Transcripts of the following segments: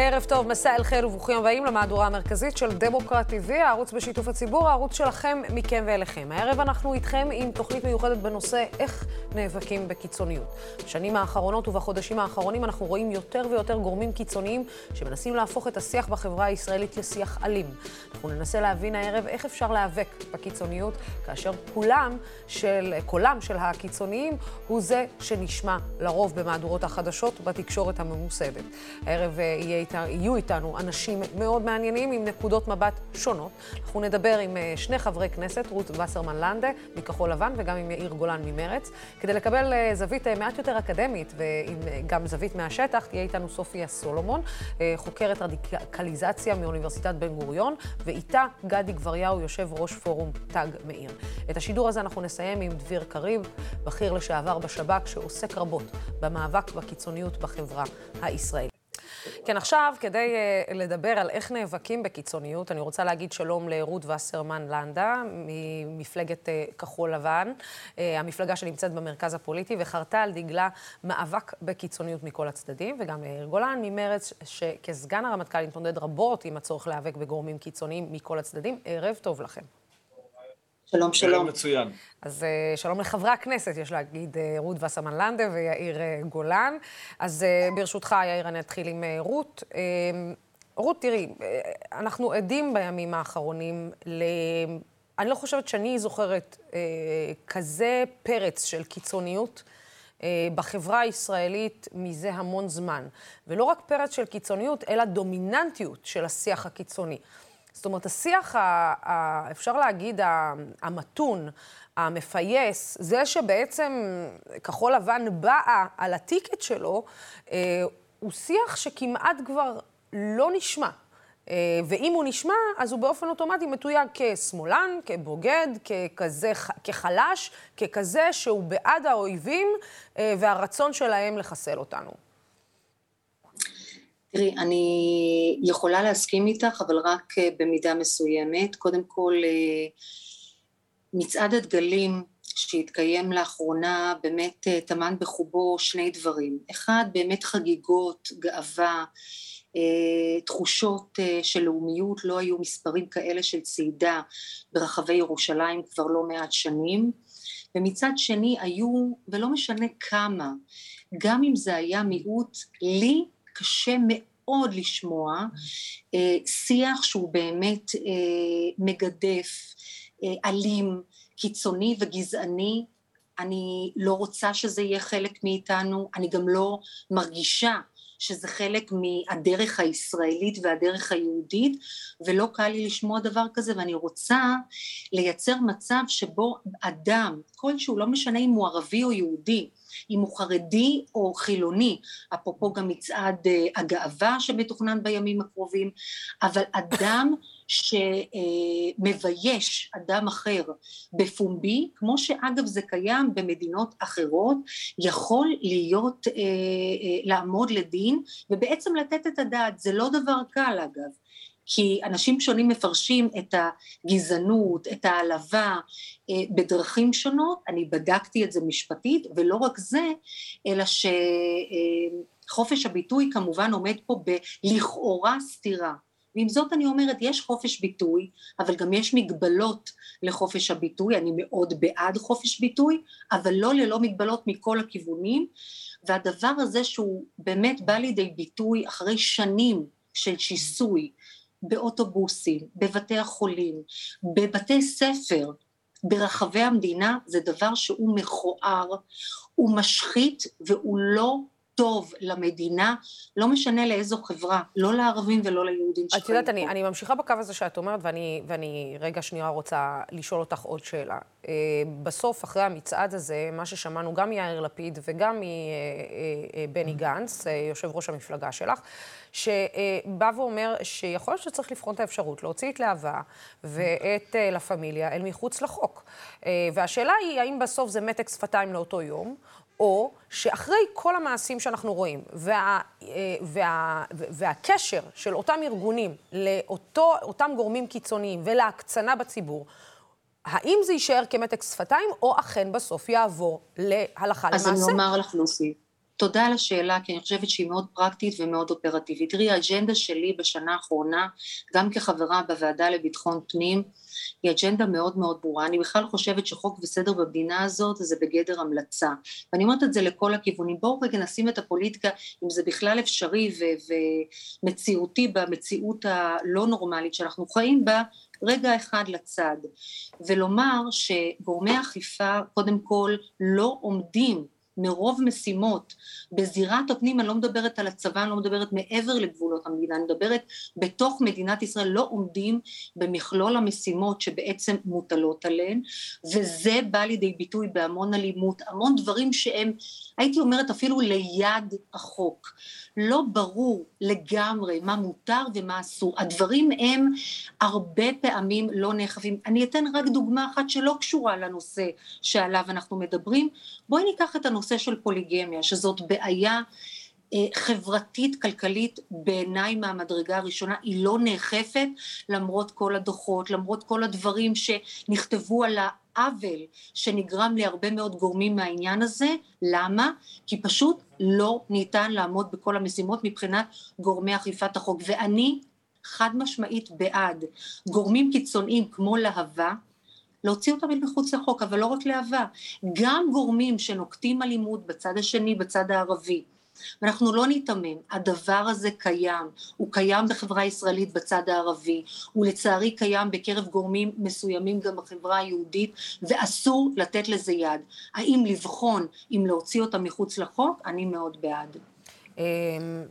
ערב טוב, מסע אל חיל וברוכים הבאים למהדורה המרכזית של דמוקרט TV, הערוץ בשיתוף הציבור, הערוץ שלכם, מכם ואליכם. הערב אנחנו איתכם עם תוכנית מיוחדת בנושא איך נאבקים בקיצוניות. בשנים האחרונות ובחודשים האחרונים אנחנו רואים יותר ויותר גורמים קיצוניים שמנסים להפוך את השיח בחברה הישראלית לשיח אלים. אנחנו ננסה להבין הערב איך אפשר להיאבק בקיצוניות, כאשר כולם של, קולם של הקיצוניים הוא זה שנשמע לרוב במהדורות החדשות בתקשורת הממוסדת. הערב יהיה איתה, יהיו איתנו אנשים מאוד מעניינים עם נקודות מבט שונות. אנחנו נדבר עם אה, שני חברי כנסת, רות וסרמן לנדה מכחול לבן וגם עם יאיר גולן ממרץ, כדי לקבל אה, זווית אה, מעט יותר אקדמית וגם זווית מהשטח, תהיה איתנו סופיה סולומון, חוקרת רדיקליזציה מאוניברסיטת בן גוריון, ואיתה גדי גבריהו, יושב ראש פורום תג מאיר. את השידור הזה אנחנו נסיים עם דביר קריב, בכיר לשעבר בשב"כ, שעוסק רבות במאבק בקיצוניות בחברה הישראלית. כן, עכשיו, כדי uh, לדבר על איך נאבקים בקיצוניות, אני רוצה להגיד שלום לרות וסרמן לנדה, ממפלגת uh, כחול לבן, uh, המפלגה שנמצאת במרכז הפוליטי, וחרתה על דגלה מאבק בקיצוניות מכל הצדדים, וגם ליאיר גולן ממרץ, שכסגן הרמטכ"ל התמודד רבות עם הצורך להיאבק בגורמים קיצוניים מכל הצדדים. ערב טוב לכם. שלום, שלום. מצוין. אז אה, שלום לחברי הכנסת, יש להגיד אה, רות וסמן לנדה ויאיר אה, גולן. אז ברשותך, יאיר, אני אתחיל עם רות. רות, תראי, אנחנו עדים בימים האחרונים ל... אני לא חושבת שאני זוכרת אה, כזה פרץ של קיצוניות אה, בחברה הישראלית מזה המון זמן. ולא רק פרץ של קיצוניות, אלא דומיננטיות של השיח הקיצוני. זאת אומרת, השיח, ה, ה, אפשר להגיד, המתון, המפייס, זה שבעצם כחול לבן באה על הטיקט שלו, אה, הוא שיח שכמעט כבר לא נשמע. אה, ואם הוא נשמע, אז הוא באופן אוטומטי מתויג כשמאלן, כבוגד, ככזה, כחלש, ככזה שהוא בעד האויבים אה, והרצון שלהם לחסל אותנו. תראי, אני יכולה להסכים איתך, אבל רק אה, במידה מסוימת. קודם כל, אה, מצעד הדגלים שהתקיים לאחרונה באמת אה, טמן בחובו שני דברים. אחד, באמת חגיגות, גאווה, תחושות של לאומיות, לא היו מספרים כאלה של צעידה ברחבי ירושלים כבר לא מעט שנים. ומצד שני היו, ולא משנה כמה, גם אם זה היה מיעוט, לי קשה מאוד לשמוע אה, שיח שהוא באמת אה, מגדף, אה, אלים, קיצוני וגזעני. אני לא רוצה שזה יהיה חלק מאיתנו, אני גם לא מרגישה שזה חלק מהדרך הישראלית והדרך היהודית ולא קל לי לשמוע דבר כזה ואני רוצה לייצר מצב שבו אדם כלשהו לא משנה אם הוא ערבי או יהודי אם הוא חרדי או חילוני, אפרופו גם מצעד אה, הגאווה שמתוכנן בימים הקרובים, אבל אדם שמבייש אדם אחר בפומבי, כמו שאגב זה קיים במדינות אחרות, יכול להיות, אה, אה, לעמוד לדין ובעצם לתת את הדעת, זה לא דבר קל אגב, כי אנשים שונים מפרשים את הגזענות, את העלבה אה, בדרכים שונות, אני בדקתי את זה משפטית ולא רק זה, אלא שחופש הביטוי כמובן עומד פה בלכאורה סתירה. ועם זאת אני אומרת יש חופש ביטוי אבל גם יש מגבלות לחופש הביטוי. אני מאוד בעד חופש ביטוי אבל לא ללא מגבלות מכל הכיוונים. והדבר הזה שהוא באמת בא לידי ביטוי אחרי שנים של שיסוי באוטובוסים, בבתי החולים, בבתי ספר, ברחבי המדינה, זה דבר שהוא מכוער, הוא משחית והוא לא טוב למדינה, לא משנה לאיזו חברה, לא לערבים ולא ליהודים שחיים את יודעת, אני, אני ממשיכה בקו הזה שאת אומרת, ואני, ואני רגע שנייה רוצה לשאול אותך עוד שאלה. Uh, בסוף, אחרי המצעד הזה, מה ששמענו גם מיאיר לפיד וגם מבני uh, uh, גנץ, uh, יושב ראש המפלגה שלך, שבא ואומר שיכול להיות שצריך לבחון את האפשרות להוציא את להבה ואת uh, לה פמיליה אל מחוץ לחוק. והשאלה היא, האם בסוף זה מתק שפתיים לאותו יום, או שאחרי כל המעשים שאנחנו רואים, וה, אה, וה, והקשר של אותם ארגונים לאותם גורמים קיצוניים ולהקצנה בציבור, האם זה יישאר כמתק שפתיים, או אכן בסוף יעבור להלכה אז למעשה? אז אני אומר לך, לוסי, תודה על השאלה, כי אני חושבת שהיא מאוד פרקטית ומאוד אופרטיבית. תראי, האג'נדה שלי בשנה האחרונה, גם כחברה בוועדה לביטחון פנים, היא אג'נדה מאוד מאוד ברורה. אני בכלל חושבת שחוק וסדר במדינה הזאת זה בגדר המלצה. ואני אומרת את זה לכל הכיוונים. בואו רגע נשים את הפוליטיקה, אם זה בכלל אפשרי ומציאותי במציאות הלא נורמלית שאנחנו חיים בה, רגע אחד לצד. ולומר שגורמי אכיפה קודם כל לא עומדים מרוב משימות בזירת הפנים, אני לא מדברת על הצבא, אני לא מדברת מעבר לגבולות המדינה, אני מדברת בתוך מדינת ישראל, לא עומדים במכלול המשימות שבעצם מוטלות עליהן, וזה בא לידי ביטוי בהמון אלימות, המון דברים שהם, הייתי אומרת אפילו ליד החוק. לא ברור לגמרי מה מותר ומה אסור. הדברים הם הרבה פעמים לא נאכפים. אני אתן רק דוגמה אחת שלא קשורה לנושא שעליו אנחנו מדברים. בואי ניקח את הנושא של פוליגמיה, שזאת בעיה אה, חברתית כלכלית בעיניי מהמדרגה הראשונה היא לא נאכפת למרות כל הדוחות למרות כל הדברים שנכתבו על העוול שנגרם להרבה מאוד גורמים מהעניין הזה למה? כי פשוט לא ניתן לעמוד בכל המשימות מבחינת גורמי אכיפת החוק ואני חד משמעית בעד גורמים קיצוניים כמו להבה להוציא אותם אל מחוץ לחוק, אבל לא רק להבה, גם גורמים שנוקטים אלימות בצד השני, בצד הערבי, ואנחנו לא ניתמם, הדבר הזה קיים, הוא קיים בחברה הישראלית בצד הערבי, הוא לצערי קיים בקרב גורמים מסוימים גם בחברה היהודית, ואסור לתת לזה יד. האם לבחון אם להוציא אותם מחוץ לחוק? אני מאוד בעד. אמ,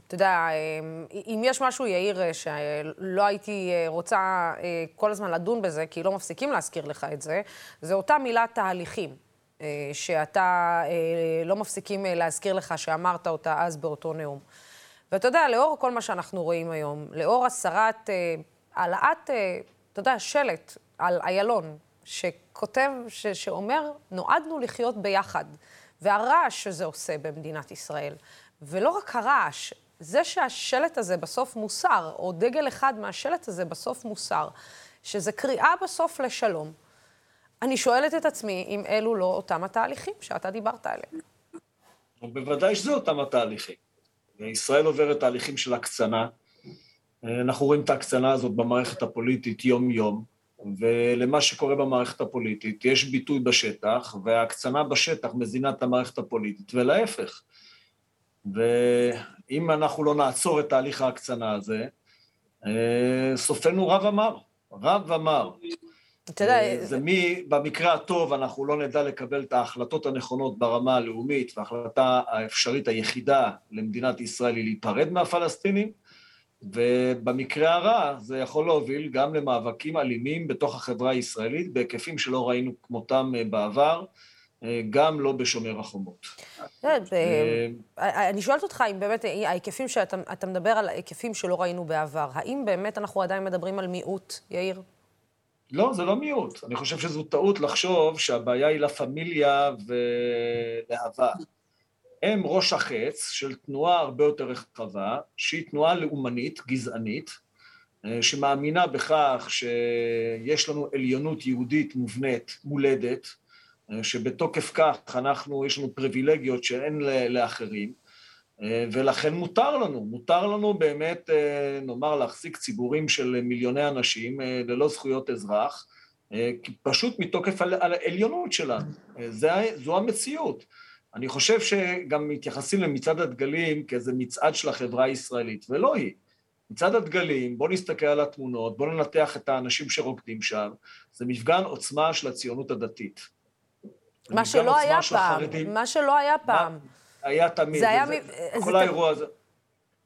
אתה יודע, אמ, אם יש משהו, יאיר, שלא הייתי אה, רוצה אה, כל הזמן לדון בזה, כי לא מפסיקים להזכיר לך את זה, זה אותה מילה תהליכים, שאתה לא מפסיקים להזכיר לך שאמרת אותה אז באותו נאום. ואתה יודע, לאור כל מה שאנחנו רואים היום, לאור הסרת, העלאת, אתה יודע, שלט על איילון, שכותב, ש, שאומר, נועדנו לחיות ביחד, והרעש שזה עושה במדינת ישראל. ולא רק הרעש, זה שהשלט הזה בסוף מוסר, או דגל אחד מהשלט הזה בסוף מוסר, שזה קריאה בסוף לשלום. אני שואלת את עצמי אם אלו לא אותם התהליכים שאתה דיברת עליהם. בוודאי שזה אותם התהליכים. ישראל עוברת תהליכים של הקצנה. אנחנו רואים את ההקצנה הזאת במערכת הפוליטית יום-יום, ולמה שקורה במערכת הפוליטית יש ביטוי בשטח, וההקצנה בשטח מזינה את המערכת הפוליטית, ולהפך. ואם אנחנו לא נעצור את תהליך ההקצנה הזה, אה, סופנו רב אמר, רב אמר. אתה יודע... אה, זה מי, במקרה הטוב אנחנו לא נדע לקבל את ההחלטות הנכונות ברמה הלאומית, וההחלטה האפשרית היחידה למדינת ישראל היא להיפרד מהפלסטינים, ובמקרה הרע זה יכול להוביל גם למאבקים אלימים בתוך החברה הישראלית בהיקפים שלא ראינו כמותם אה, בעבר. גם לא בשומר החומות. אה, אני שואלת אותך אם באמת ההיקפים שאתה מדבר על היקפים שלא ראינו בעבר, האם באמת אנחנו עדיין מדברים על מיעוט, יאיר? לא, זה לא מיעוט. אני חושב שזו טעות לחשוב שהבעיה היא לה פמיליה ולהבה. הם ראש החץ של תנועה הרבה יותר רחבה, שהיא תנועה לאומנית, גזענית, אה, שמאמינה בכך שיש לנו עליונות יהודית מובנית, מולדת, שבתוקף כך אנחנו, יש לנו פריבילגיות שאין לאחרים, ולכן מותר לנו, מותר לנו באמת, נאמר, להחזיק ציבורים של מיליוני אנשים ללא זכויות אזרח, פשוט מתוקף העליונות שלנו. זה, זו המציאות. אני חושב שגם מתייחסים למצעד הדגלים כאיזה מצעד של החברה הישראלית, ולא היא. מצעד הדגלים, בואו נסתכל על התמונות, בואו ננתח את האנשים שרוקדים שם, זה מפגן עוצמה של הציונות הדתית. מה שלא היה פעם, מה שלא היה פעם. היה תמיד. זה היה... כל האירוע הזה...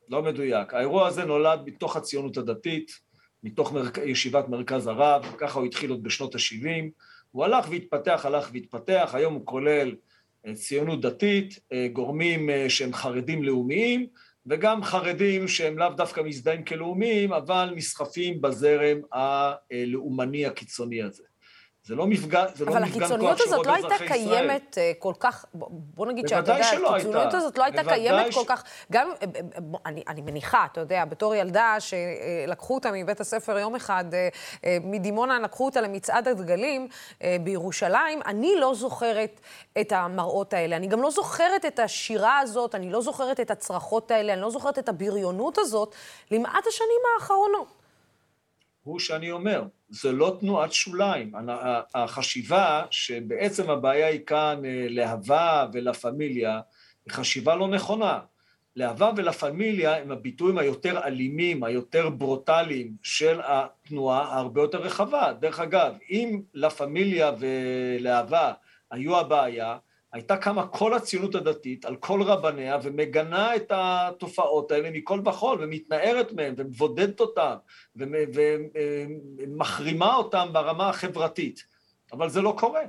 לא מדויק. האירוע הזה נולד מתוך הציונות הדתית, מתוך ישיבת מרכז הרב, ככה הוא התחיל עוד בשנות ה-70. הוא הלך והתפתח, הלך והתפתח, היום הוא כולל אה, ציונות דתית, אה, גורמים אה, שהם חרדים לאומיים, וגם חרדים שהם לאו דווקא מזדהים כלאומיים, אבל נסחפים בזרם הלאומני הקיצוני הזה. זה לא מפגן, זה לא מפגן כוח של רוב אזרחי ישראל. אבל הקיצוניות הזאת לא הייתה קיימת כל כך, בוא נגיד שאתה יודע, הקיצוניות הזאת לא הייתה קיימת ש... כל כך, גם, אה, אה, אני, אני מניחה, אתה יודע, בתור ילדה שלקחו אותה מבית הספר יום אחד, מדימונה לקחו אותה למצעד הדגלים בירושלים, אני לא זוכרת את המראות האלה. אני גם לא זוכרת את השירה הזאת, אני לא זוכרת את הצרחות האלה, אני לא זוכרת את הבריונות הזאת למעט השנים האחרונות. הוא שאני אומר, זה לא תנועת שוליים. החשיבה שבעצם הבעיה היא כאן אה, להבה ולה פמיליה, היא חשיבה לא נכונה. להבה ולה פמיליה הם הביטויים היותר אלימים, היותר ברוטליים של התנועה ההרבה יותר רחבה. דרך אגב, אם לה פמיליה ולהבה היו הבעיה, הייתה קמה כל הציונות הדתית על כל רבניה ומגנה את התופעות האלה מכל וכול ומתנערת מהן ומבודדת אותן ומחרימה אותן ברמה החברתית. אבל זה לא קורה,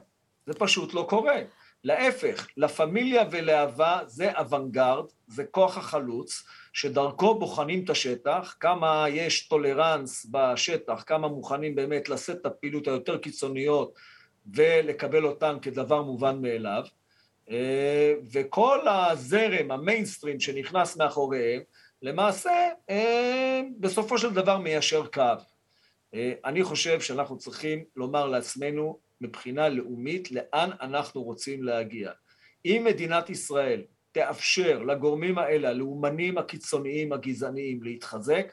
זה פשוט לא קורה. להפך, לה פמיליה ולהבה זה אוונגרד, זה כוח החלוץ, שדרכו בוחנים את השטח, כמה יש tolerance בשטח, כמה מוכנים באמת לשאת את הפעילות היותר קיצוניות ולקבל אותן כדבר מובן מאליו. אה, וכל הזרם, המיינסטרים שנכנס מאחוריהם, למעשה אה, בסופו של דבר מיישר קו. אה, אני חושב שאנחנו צריכים לומר לעצמנו מבחינה לאומית לאן אנחנו רוצים להגיע. אם מדינת ישראל תאפשר לגורמים האלה, הלאומנים הקיצוניים הגזעניים להתחזק,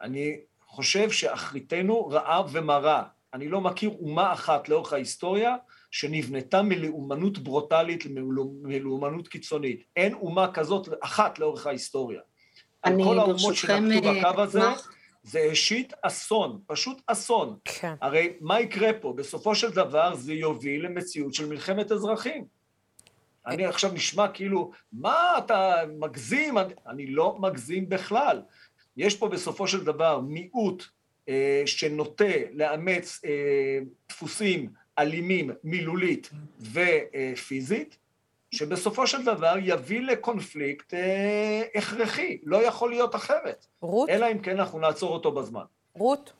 אני חושב שאחריתנו רעב ומרה. אני לא מכיר אומה אחת לאורך ההיסטוריה שנבנתה מלאומנות ברוטלית מלאומנות קיצונית. אין אומה כזאת אחת לאורך ההיסטוריה. אני כל האומות שנקטו אה, בקו הזה, זה השית אסון, פשוט אסון. כן. הרי מה יקרה פה? בסופו של דבר זה יוביל למציאות של מלחמת אזרחים. אני עכשיו נשמע כאילו, מה אתה מגזים? אני, אני לא מגזים בכלל. יש פה בסופו של דבר מיעוט אה, שנוטה לאמץ אה, דפוסים אלימים מילולית ופיזית, שבסופו של דבר יביא לקונפליקט אה, הכרחי, לא יכול להיות אחרת. רות? אלא אם כן אנחנו נעצור אותו בזמן. רות?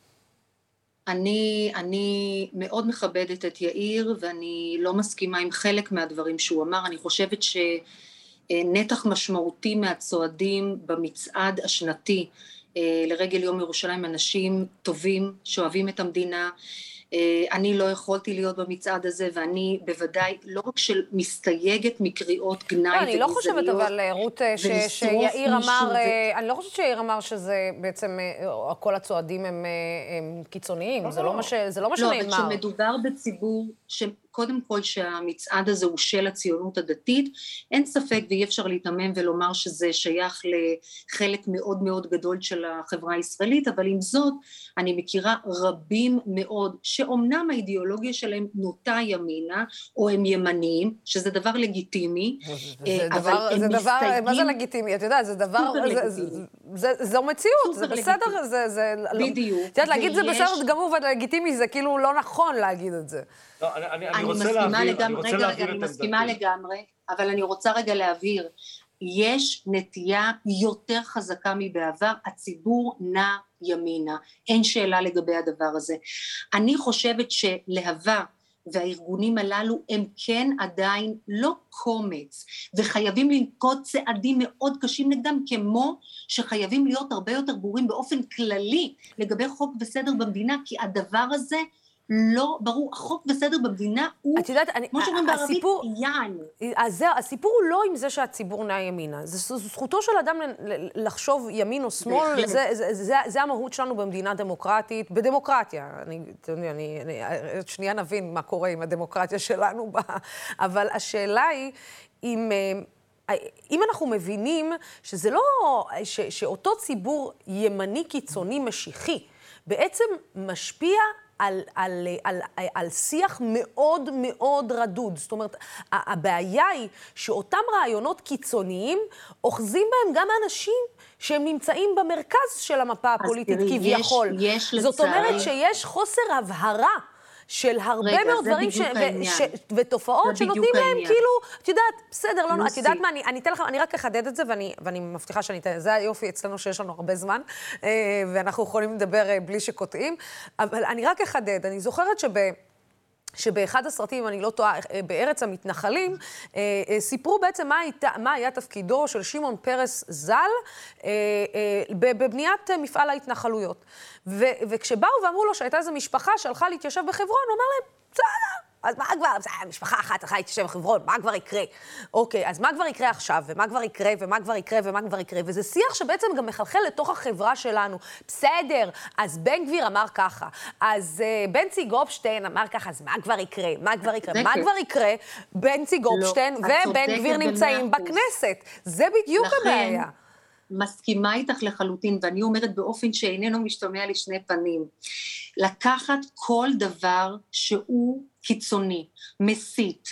אני, אני מאוד מכבדת את יאיר ואני לא מסכימה עם חלק מהדברים שהוא אמר, אני חושבת שנתח משמעותי מהצועדים במצעד השנתי אה, לרגל יום ירושלים אנשים טובים שאוהבים את המדינה אני לא יכולתי להיות במצעד הזה ואני בוודאי לא רק של מסתייגת מקריאות גנאי וגזעניות. אני לא חושבת אבל אה, רות שיאיר אמר, אני לא חושבת שיאיר אמר שזה בעצם כל הצועדים הם קיצוניים, זה לא מה שנאמר. לא, אבל כשמדובר בציבור קודם כל שהמצעד הזה הוא של הציונות הדתית, אין ספק ואי אפשר להיתמם ולומר שזה שייך לחלק מאוד מאוד גדול של החברה הישראלית, אבל עם זאת אני מכירה רבים מאוד שאומנם האידיאולוגיה שלהם נוטה ימינה או הם ימניים, שזה דבר לגיטימי, זה אבל דבר, הם זה מסתייגים... דבר, מה זה לגיטימי? את יודעת, זה דבר, זה, זה, זה, זה, זו מציאות, זה בסדר, זה, זה... לא- בדיוק. את יודעת, להגיד זה בסדר גמור ולגיטימי, זה כאילו לא נכון להגיד את זה. לא, אני, אני, אני רוצה להבהיר, לגמרי, אני רוצה רגע, להבהיר רגע, אני מסכימה לגמרי, אבל אני רוצה רגע להבהיר, יש נטייה יותר חזקה מבעבר, הציבור נע ימינה, אין שאלה לגבי הדבר הזה. אני חושבת שלהבה והארגונים הללו הם כן עדיין לא קומץ וחייבים לנקוט צעדים מאוד קשים נגדם כמו שחייבים להיות הרבה יותר ברורים באופן כללי לגבי חוק וסדר במדינה כי הדבר הזה לא ברור, החוק וסדר במדינה הוא, את יודעת, אני, כמו שאומרים בערבית, יען. אז זה, הסיפור הוא לא עם זה שהציבור נע ימינה, זו זכותו של אדם לחשוב ימין או שמאל, זה, זה, זה, זה המהות שלנו במדינה דמוקרטית, בדמוקרטיה. אני, אני, אני, אני, שנייה נבין מה קורה עם הדמוקרטיה שלנו, בה, אבל השאלה היא אם... אה, אם אנחנו מבינים שזה לא, ש, שאותו ציבור ימני קיצוני משיחי בעצם משפיע על, על, על, על, על שיח מאוד מאוד רדוד. זאת אומרת, הבעיה היא שאותם רעיונות קיצוניים, אוחזים בהם גם אנשים שהם נמצאים במרכז של המפה הפוליטית כביכול. יש, יש לצערי... זאת אומרת שיש חוסר הבהרה. של הרבה רגע, מאוד דברים, ש... ש... ותופעות שנותנים להם העניין. כאילו, את יודעת, בסדר, לא, את יודעת מה, אני, אני אתן לכם, אני רק אחדד את זה, ואני, ואני מבטיחה שאני אתן, זה היופי אצלנו שיש לנו הרבה זמן, אה, ואנחנו יכולים לדבר אה, בלי שקוטעים, אבל אני רק אחדד, אני זוכרת שב... שבאחד הסרטים, אם אני לא טועה, אה, בארץ המתנחלים, אה, אה, סיפרו בעצם מה, היית, מה היה תפקידו של שמעון פרס ז"ל בבניית מפעל ההתנחלויות. ו, וכשבאו ואמרו לו שהייתה איזו משפחה שהלכה להתיישב בחברון, הוא אמר להם, בסדר, אז מה כבר, משפחה אחת הלכה להתיישב בחברון, מה כבר יקרה? אוקיי, אז מה כבר יקרה עכשיו, ומה כבר יקרה, ומה כבר יקרה, ומה כבר יקרה? וזה שיח שבעצם גם מחלחל לתוך החברה שלנו. בסדר, אז בן גביר אמר ככה, אז uh, בנצי גופשטיין אמר ככה, אז מה כבר יקרה? מה כבר יקרה? מה כבר יקרה? בנצי גופשטיין לא, ובן גביר נמצאים בכנסת. זה בדיוק לכן, הבעיה. מסכימה איתך לחלוטין, ואני אומרת באופן שאיננו משתמע לשני פנים. לקחת כל דבר שהוא קיצוני, מסית,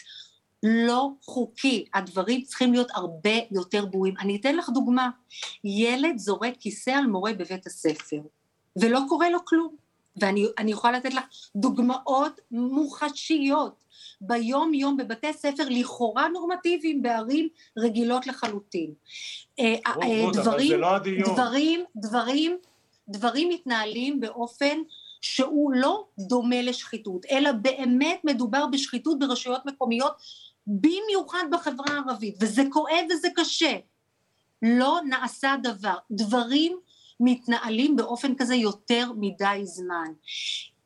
לא חוקי, הדברים צריכים להיות הרבה יותר ברורים. אני אתן לך דוגמה, ילד זורק כיסא על מורה בבית הספר, ולא קורה לו כלום. ואני יכולה לתת לך דוגמאות מוחשיות ביום יום בבתי ספר לכאורה נורמטיביים בערים רגילות לחלוטין. אה, אה, דברים, לא דברים, דברים, דברים מתנהלים באופן שהוא לא דומה לשחיתות, אלא באמת מדובר בשחיתות ברשויות מקומיות, במיוחד בחברה הערבית, וזה כואב וזה קשה. לא נעשה דבר. דברים מתנהלים באופן כזה יותר מדי זמן.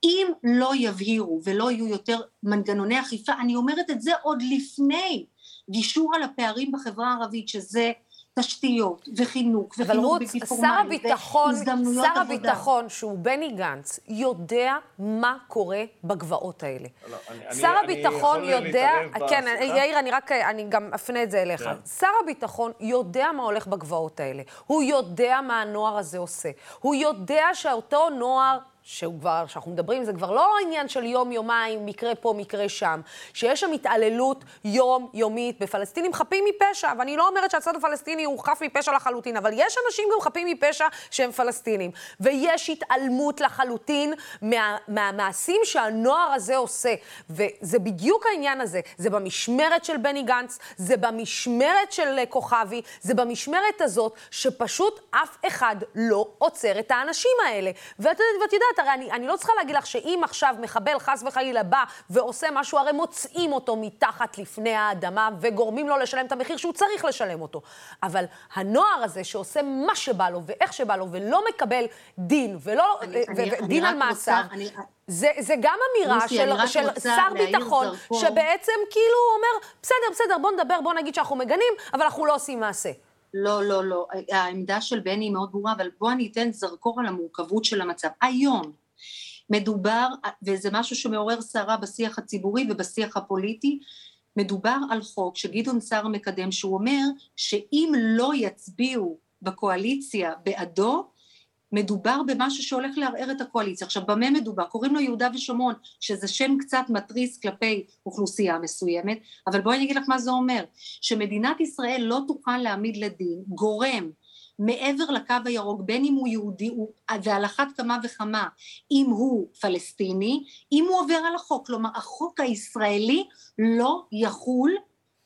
אם לא יבהירו ולא יהיו יותר מנגנוני אכיפה, אני אומרת את זה עוד לפני גישור על הפערים בחברה הערבית, שזה תשתיות וחינוך וחינוך בלתי פורמלי והזדמנויות עבודה. שר הביטחון, שהוא בני גנץ, יודע מה קורה בגבעות האלה. לא, אני, שר אני, הביטחון אני יודע... כן, יאיר, אני רק, אני גם אפנה את זה אליך. כן. שר הביטחון יודע מה הולך בגבעות האלה. הוא יודע מה הנוער הזה עושה. הוא יודע שאותו נוער שהוא כבר, שאנחנו מדברים, זה כבר לא עניין של יום-יומיים, מקרה פה, מקרה שם, שיש שם התעללות יום-יומית בפלסטינים חפים מפשע, ואני לא אומרת שהצד הפלסטיני הוא חף מפשע לחלוטין, אבל יש אנשים גם חפים מפשע שהם פלסטינים, ויש התעלמות לחלוטין מה, מהמעשים שהנוער הזה עושה, וזה בדיוק העניין הזה, זה במשמרת של בני גנץ, זה במשמרת של כוכבי, זה במשמרת הזאת, שפשוט אף אחד לא עוצר את האנשים האלה. ואת יודעת, יודעת, הרי אני, אני לא צריכה להגיד לך שאם עכשיו מחבל חס וחלילה בא ועושה משהו, הרי מוצאים אותו מתחת לפני האדמה וגורמים לו לשלם את המחיר שהוא צריך לשלם אותו. אבל הנוער הזה שעושה מה שבא לו ואיך שבא לו ולא מקבל דין, ולא, אני, ו, אני, דין אני על מאסר, אני... זה, זה גם אמירה לוסי, של, של שר ביטחון, זרקור. שבעצם כאילו אומר, בסדר, בסדר, בוא נדבר, בוא נגיד שאנחנו מגנים, אבל אנחנו לא עושים מעשה. לא, לא, לא, העמדה של בני היא מאוד ברורה, אבל בוא אני אתן זרקור על המורכבות של המצב. היום מדובר, וזה משהו שמעורר סערה בשיח הציבורי ובשיח הפוליטי, מדובר על חוק שגדעון סער מקדם, שהוא אומר שאם לא יצביעו בקואליציה בעדו, מדובר במשהו שהולך לערער את הקואליציה. עכשיו במה מדובר? קוראים לו יהודה ושומרון, שזה שם קצת מתריס כלפי אוכלוסייה מסוימת, אבל בואי אני אגיד לך מה זה אומר, שמדינת ישראל לא תוכל להעמיד לדין גורם מעבר לקו הירוק, בין אם הוא יהודי, ועל אחת כמה וכמה, אם הוא פלסטיני, אם הוא עובר על החוק, כלומר החוק הישראלי לא יחול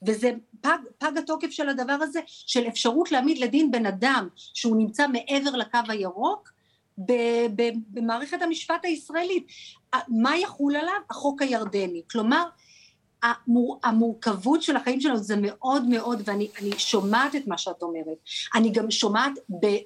וזה פג, פג התוקף של הדבר הזה, של אפשרות להעמיד לדין בן אדם שהוא נמצא מעבר לקו הירוק במערכת המשפט הישראלית. מה יחול עליו? החוק הירדני. כלומר, המור, המורכבות של החיים שלנו זה מאוד מאוד, ואני שומעת את מה שאת אומרת, אני גם שומעת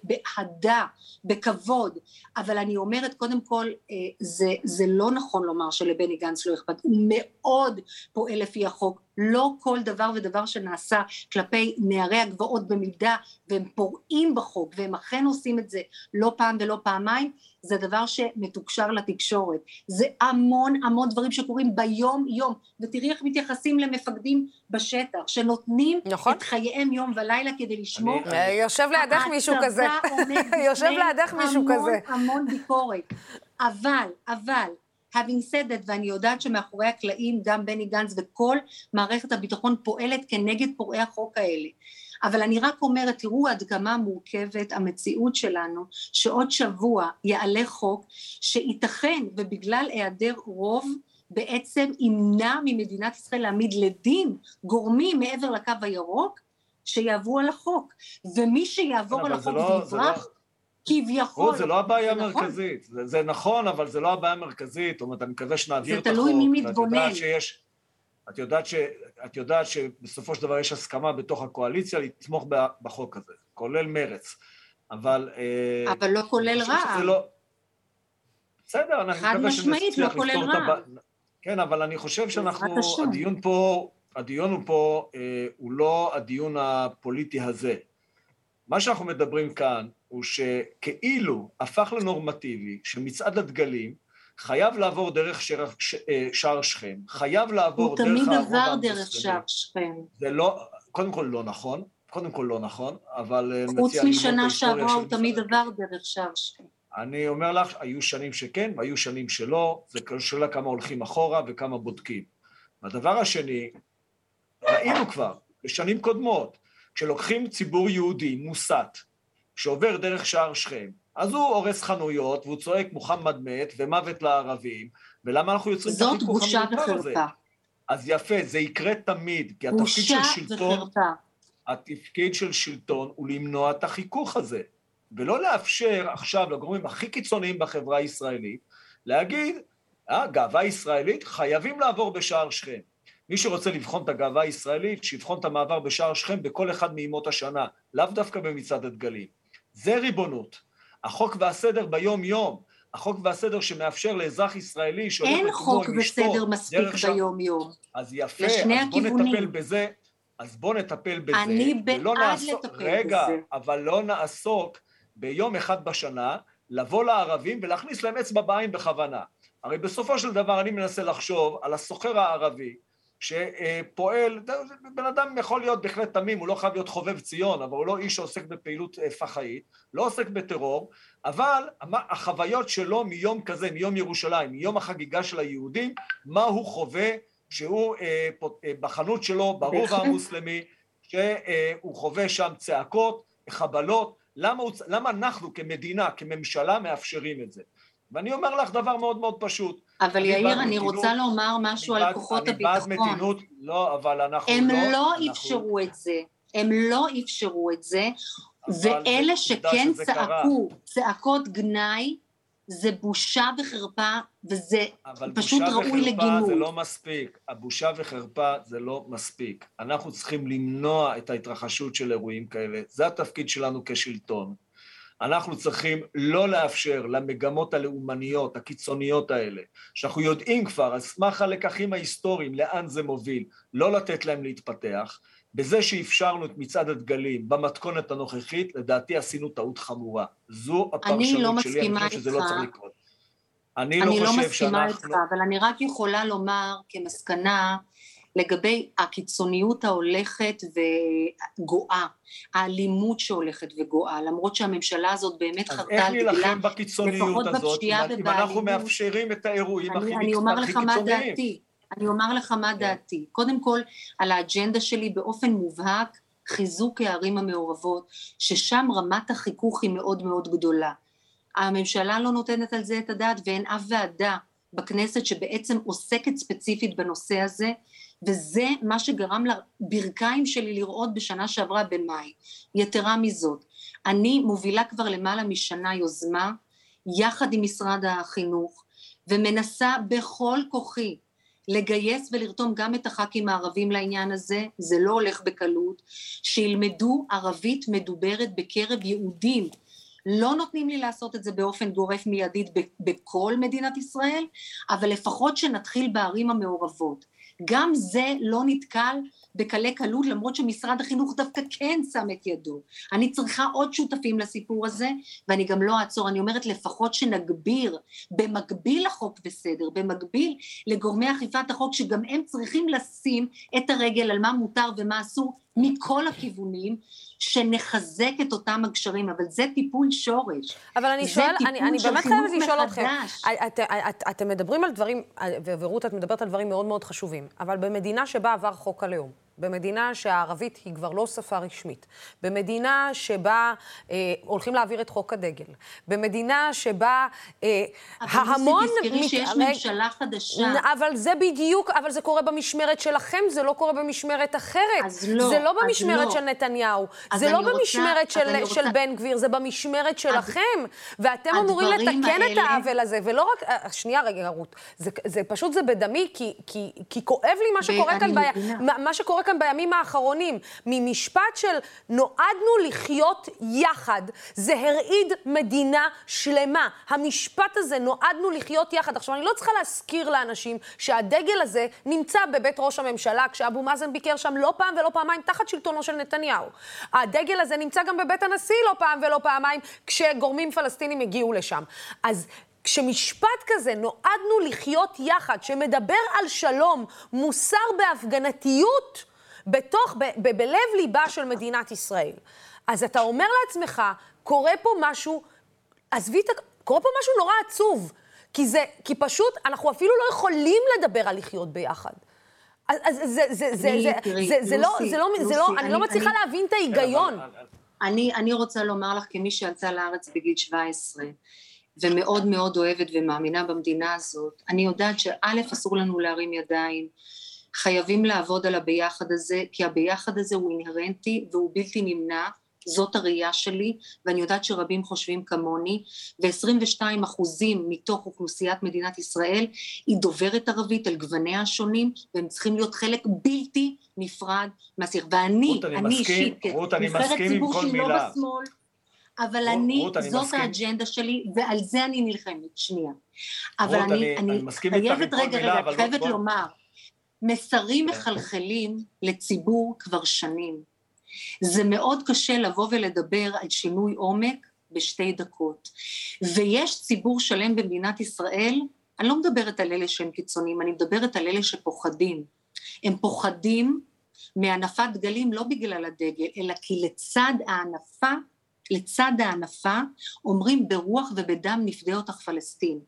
באהדה, בכבוד, אבל אני אומרת קודם כל, אה, זה, זה לא נכון לומר שלבני גנץ לא אכפת, הוא מאוד פועל לפי החוק, לא כל דבר ודבר שנעשה כלפי נערי הגבעות במידה והם פורעים בחוק והם אכן עושים את זה לא פעם ולא פעמיים זה דבר שמתוקשר לתקשורת. זה המון המון דברים שקורים ביום יום. ותראי איך מתייחסים למפקדים בשטח שנותנים נכון. את חייהם יום ולילה כדי לשמור. אני, אני... יושב לידך מישהו כזה. יושב לידך מישהו כזה. המון המון ביקורת. אבל אבל having said that ואני יודעת שמאחורי הקלעים גם בני גנץ וכל מערכת הביטחון פועלת כנגד פורעי החוק האלה. אבל אני רק אומרת תראו עד כמה מורכבת המציאות שלנו שעוד שבוע יעלה חוק שייתכן ובגלל היעדר רוב בעצם ימנע ממדינת ישראל להעמיד לדין גורמים מעבר לקו הירוק שיעברו על החוק. ומי שיעבור על החוק לא, ויברח כביכול. זה לא הבעיה נכון. המרכזית. זה, זה נכון, אבל זה לא הבעיה המרכזית. זאת אומרת, אני מקווה שנעביר את החוק. זה תלוי מי מתבונן. את יודעת שיש... את יודעת, ש, את יודעת שבסופו של דבר יש הסכמה בתוך הקואליציה לתמוך בחוק הזה, כולל מרץ. אבל... אה, אבל לא כולל רע"מ. לא... בסדר, אני מקווה שנצליח לא לפתור את הבעיה. כן, אבל אני חושב שאנחנו... הדיון פה, הדיון הוא פה, אה, הוא לא הדיון הפוליטי הזה. מה שאנחנו מדברים כאן הוא שכאילו הפך לנורמטיבי שמצעד הדגלים חייב לעבור דרך שער, אה, שער שכם, חייב לעבור דרך הוא תמיד עבר דרך שער שכם. זה לא, קודם כל לא נכון, קודם כל לא נכון, אבל אה, חוץ משנה שעברה הוא תמיד עבר דרך שער שכם. אני אומר לך, היו שנים שכן והיו שנים שלא, זה שאלה כמה הולכים אחורה וכמה בודקים. והדבר השני, ראינו כבר בשנים קודמות, כשלוקחים ציבור יהודי מוסת, שעובר דרך שער שכם, אז הוא הורס חנויות והוא צועק מוחמד מת ומוות לערבים, ולמה אנחנו יוצרים את החיכוך המיותר הזה? אז יפה, זה יקרה תמיד, כי התפקיד של שלטון... וחרפה. התפקיד של שלטון הוא למנוע את החיכוך הזה, ולא לאפשר עכשיו לגורמים הכי קיצוניים בחברה הישראלית להגיד, אה, גאווה ישראלית, חייבים לעבור בשער שכם. מי שרוצה לבחון את הגאווה הישראלית, שיבחון את המעבר בשער שכם בכל אחד מימות השנה, לאו דווקא במצעד הדגלים. זה ריבונות. החוק והסדר ביום-יום, החוק והסדר שמאפשר לאזרח ישראלי שהולך אין חוק וסדר מספיק ביום-יום. אז יפה, אז בוא נטפל בזה, אז בוא נטפל בזה. אני בעד נעסוק, לטפל רגע, בזה. רגע, אבל לא נעסוק ביום אחד בשנה, לבוא לערבים ולהכניס להם אצבע בעין בכוונה. הרי בסופו של דבר אני מנסה לחשוב על הסוחר הערבי, שפועל, בן אדם יכול להיות בהחלט תמים, הוא לא חייב להיות חובב ציון, אבל הוא לא איש שעוסק בפעילות אה, פח"עית, לא עוסק בטרור, אבל החוויות שלו מיום כזה, מיום ירושלים, מיום החגיגה של היהודים, מה הוא חווה שהוא אה, אה, בחנות שלו, ברובע המוסלמי, שהוא חווה שם צעקות, חבלות, למה, הוא, למה אנחנו כמדינה, כממשלה, מאפשרים את זה? ואני אומר לך דבר מאוד מאוד פשוט. אבל יאיר, אני מתינות, רוצה לומר משהו על כוחות הביטחון. אני בעד מתינות, לא, אבל אנחנו הם לא... הם לא אנחנו... אפשרו את זה. הם לא אפשרו את זה, ואלה שכן צעקו צעקות גנאי, זה בושה וחרפה, וזה פשוט ראוי לגינוי. אבל בושה וחרפה זה לא מספיק. הבושה וחרפה זה לא מספיק. אנחנו צריכים למנוע את ההתרחשות של אירועים כאלה. זה התפקיד שלנו כשלטון. אנחנו צריכים לא לאפשר למגמות הלאומניות, הקיצוניות האלה, שאנחנו יודעים כבר על סמך הלקחים ההיסטוריים לאן זה מוביל, לא לתת להם להתפתח. בזה שאפשרנו את מצעד הדגלים במתכונת הנוכחית, לדעתי עשינו טעות חמורה. זו הפרשנות לא שלי, אני חושב שזה לא צריך לקרות. אני, אני לא, לא חושב שאנחנו... אני לא מסכימה איתך, אבל אני רק יכולה לומר כמסקנה, לגבי הקיצוניות ההולכת וגואה, האלימות שהולכת וגואה, למרות שהממשלה הזאת באמת חרתה על דגלה. אז איך נילחם בקיצוניות הזאת, אם אנחנו מאפשרים את האירועים הכי קיצוניים? אני אומר לך מה דעתי, אני אומר לך מה כן. דעתי. קודם כל, על האג'נדה שלי באופן מובהק, חיזוק הערים המעורבות, ששם רמת החיכוך היא מאוד מאוד גדולה. הממשלה לא נותנת על זה את הדעת ואין אף ועדה בכנסת שבעצם עוסקת ספציפית בנושא הזה, וזה מה שגרם לברכיים שלי לראות בשנה שעברה במאי. יתרה מזאת, אני מובילה כבר למעלה משנה יוזמה, יחד עם משרד החינוך, ומנסה בכל כוחי לגייס ולרתום גם את הח"כים הערבים לעניין הזה, זה לא הולך בקלות, שילמדו ערבית מדוברת בקרב יהודים. לא נותנים לי לעשות את זה באופן גורף מיידית בכל מדינת ישראל, אבל לפחות שנתחיל בערים המעורבות. גם זה לא נתקל בקלי קלות, למרות שמשרד החינוך דווקא כן שם את ידו. אני צריכה עוד שותפים לסיפור הזה, ואני גם לא אעצור. אני אומרת לפחות שנגביר, במקביל לחוק וסדר, במקביל לגורמי אכיפת החוק, שגם הם צריכים לשים את הרגל על מה מותר ומה אסור, מכל הכיוונים, שנחזק את אותם הגשרים, אבל זה טיפול שורש. אבל אני שואל, אני, אני באמת חייבת לשאול אתכם, את, את, את, אתם מדברים על דברים, ורות, את מדברת על דברים מאוד מאוד חשובים, אבל במדינה שבה עבר חוק הלאום, במדינה שהערבית היא כבר לא שפה רשמית, במדינה שבה אה, הולכים להעביר את חוק הדגל, במדינה שבה אה, ההמון... אבל תזכרי שיש ממשלה חדשה. אבל זה בדיוק, אבל זה קורה במשמרת שלכם, זה לא קורה במשמרת אחרת. אז לא, זה לא אז במשמרת לא. של נתניהו, אז זה לא רוצה- במשמרת אז של, אני של רוצה- בן גביר, זה במשמרת שלכם. ואתם אמורים לתקן את האלה- העוול הזה, ולא רק... אה, שנייה רגע, רות. זה, זה פשוט, זה בדמי, כי, כי, כי כואב לי מה שקורה כאן, ב... מה, מה שקורה כאן בימים האחרונים. ממשפט של נועדנו לחיות יחד, זה הרעיד מדינה שלמה. המשפט הזה, נועדנו לחיות יחד. עכשיו, אני לא צריכה להזכיר לאנשים שהדגל הזה נמצא בבית ראש הממשלה, כשאבו מאזן ביקר שם לא פעם ולא פעמיים תחת שלטונו של נתניהו. הדגל הזה נמצא גם בבית הנשיא לא פעם ולא פעמיים, כשגורמים פלסטינים הגיעו לשם. אז... כשמשפט כזה, נועדנו לחיות יחד, שמדבר על שלום, מוסר בהפגנתיות, בתוך, ב, ב, בלב ליבה של מדינת ישראל. אז אתה אומר לעצמך, קורה פה משהו, עזבי את ה... קורה פה משהו נורא עצוב. כי זה, כי פשוט, אנחנו אפילו לא יכולים לדבר על לחיות ביחד. אז, אז זה, זה, זה, זה, תראי, זה, זה, לא, זה לא, זה לא, אני לא מצליחה להבין את ההיגיון. אני, אני רוצה לומר לך, כמי שעלתה לארץ בגיל 17, ומאוד מאוד אוהבת ומאמינה במדינה הזאת, אני יודעת שא', אסור לנו להרים ידיים, חייבים לעבוד על הביחד הזה, כי הביחד הזה הוא אינהרנטי והוא בלתי נמנע, זאת הראייה שלי, ואני יודעת שרבים חושבים כמוני, ו-22 אחוזים מתוך אוכלוסיית מדינת ישראל היא דוברת ערבית על גווניה השונים, והם צריכים להיות חלק בלתי נפרד מהשיח. ואני, רות, אני אני אישית, אני נבחרת ציבור שהיא לא. בשמאל, אבל רות, אני, רות, אני זאת מסכים. האג'נדה שלי, ועל זה אני נלחמת, שנייה. אבל רות, אני, אני- אני, אני חייבת, רגע, רגע, אבל חייבת בוא- לומר, מסרים כן. מחלחלים לציבור כבר שנים. זה מאוד קשה לבוא ולדבר על שינוי עומק בשתי דקות. ויש ציבור שלם במדינת ישראל, אני לא מדברת על אלה שהם קיצוניים, אני מדברת על אלה שפוחדים. הם פוחדים מהנפת דגלים לא בגלל הדגל, אלא כי לצד ההנפה, לצד ההנפה, אומרים ברוח ובדם נפדה אותך פלסטין.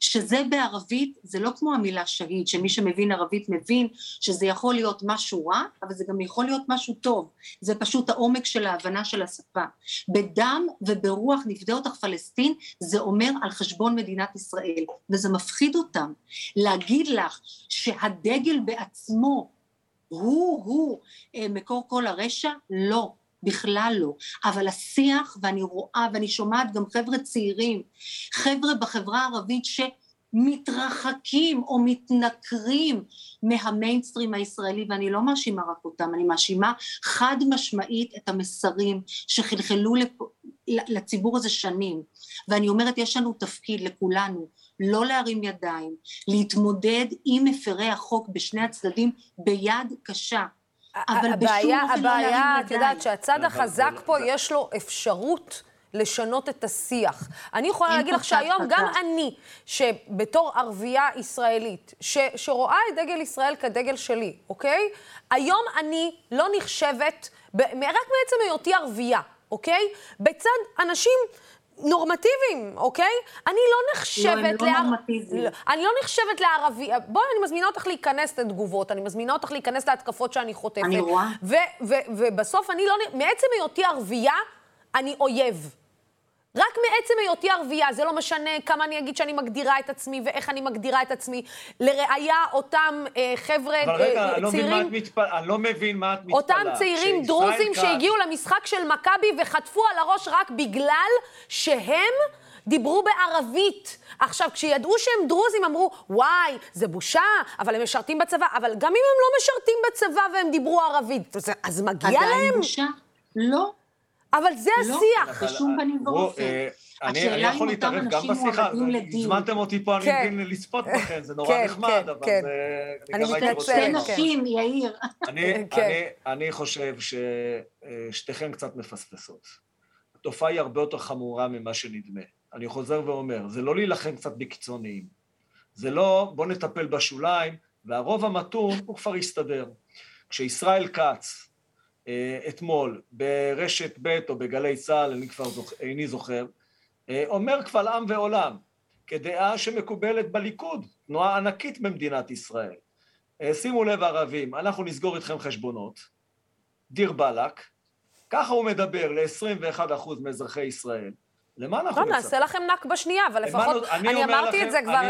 שזה בערבית, זה לא כמו המילה שהיד, שמי שמבין ערבית מבין שזה יכול להיות משהו רע, אבל זה גם יכול להיות משהו טוב. זה פשוט העומק של ההבנה של השפה. בדם וברוח נפדה אותך פלסטין, זה אומר על חשבון מדינת ישראל, וזה מפחיד אותם. להגיד לך שהדגל בעצמו הוא-הוא אה, מקור כל הרשע? לא. בכלל לא, אבל השיח ואני רואה ואני שומעת גם חבר'ה צעירים, חבר'ה בחברה הערבית שמתרחקים או מתנכרים מהמיינסטרים הישראלי ואני לא מאשימה רק אותם, אני מאשימה חד משמעית את המסרים שחלחלו לפ... לציבור הזה שנים. ואני אומרת יש לנו תפקיד לכולנו לא להרים ידיים, להתמודד עם מפרי החוק בשני הצדדים ביד קשה אבל בשום הבעיה, אופן לא הבעיה, להרים את ידיים. יודעת שהצד אבל החזק פה, יש לו אפשרות לשנות את השיח. אני יכולה להגיד לך שהיום, גם. אני, שבתור ערבייה ישראלית, ש, שרואה את דגל ישראל כדגל שלי, אוקיי? היום אני לא נחשבת, ב, רק מעצם היותי ערבייה, אוקיי? בצד אנשים... נורמטיביים, אוקיי? אני לא נחשבת... לא נורמטיביים. לא, אני לא נחשבת לערבי... בואי, אני מזמינה אותך להיכנס לתגובות, אני מזמינה אותך להיכנס להתקפות שאני חוטפת. אני רואה. ו- ו- ובסוף אני לא... מעצם היותי ערבייה, אני אויב. רק מעצם היותי ערבייה, זה לא משנה כמה אני אגיד שאני מגדירה את עצמי ואיך אני מגדירה את עצמי. לראיה, אותם אה, חבר'ה אבל רגע, אה, אני לא צעירים... את מתפלאה. אני לא מבין מה את מתפלאה. אותם צעירים דרוזים כץ- שהגיעו למשחק של מכבי וחטפו על הראש רק בגלל שהם דיברו בערבית. עכשיו, כשידעו שהם דרוזים, אמרו, וואי, זה בושה, אבל הם משרתים בצבא. אבל גם אם הם לא משרתים בצבא והם דיברו ערבית, אז- מגיע עדיין להם? בושה? לא. אבל זה לא. השיח. אבל, בשום פנים בוא, ואופן. אה, אני אני יכול להתערב גם בשיחה. הזמנתם אותי פה, אני כן. מבין לצפות בכם, זה נורא כן, נחמד, כן, אבל כן. זה... אני מתנצלת, שתי כן. נשים, יאיר. אני, כן. אני, אני חושב ששתיכן קצת מפספסות. התופעה היא הרבה יותר חמורה ממה שנדמה. אני חוזר ואומר, זה לא להילחם קצת בקיצוניים. זה לא, בוא נטפל בשוליים, והרוב המתון הוא כבר יסתדר. כשישראל כץ, אה, אתמול, ברשת ב' או בגלי צה"ל, אני כבר זוכ... איני זוכר, אה, אומר קבל עם ועולם, כדעה שמקובלת בליכוד, תנועה ענקית במדינת ישראל. שימו לב ערבים, אנחנו נסגור איתכם חשבונות, דיר באלק, ככה הוא מדבר ל-21% מאזרחי ישראל. למה אנחנו מצפים? לא, נעשה לכם נכבה שנייה, אבל לפחות, אני אמרתי את זה כבר,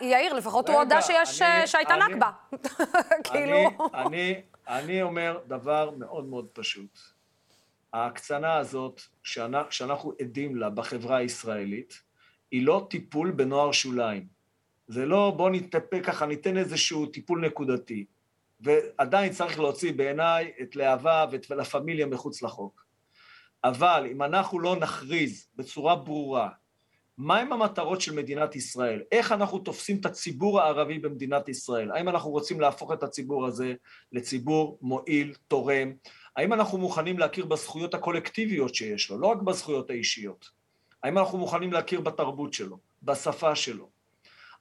יאיר, לפחות הוא הודה שהייתה נכבה. כאילו... אני אומר דבר מאוד מאוד פשוט. ההקצנה הזאת, שאנחנו עדים לה בחברה הישראלית, היא לא טיפול בנוער שוליים. זה לא בוא נטפל ככה, ניתן איזשהו טיפול נקודתי. ועדיין צריך להוציא בעיניי את להבה ואת לה פמיליה מחוץ לחוק. אבל אם אנחנו לא נכריז בצורה ברורה מהם המטרות של מדינת ישראל, איך אנחנו תופסים את הציבור הערבי במדינת ישראל, האם אנחנו רוצים להפוך את הציבור הזה לציבור מועיל, תורם, האם אנחנו מוכנים להכיר בזכויות הקולקטיביות שיש לו, לא רק בזכויות האישיות, האם אנחנו מוכנים להכיר בתרבות שלו, בשפה שלו,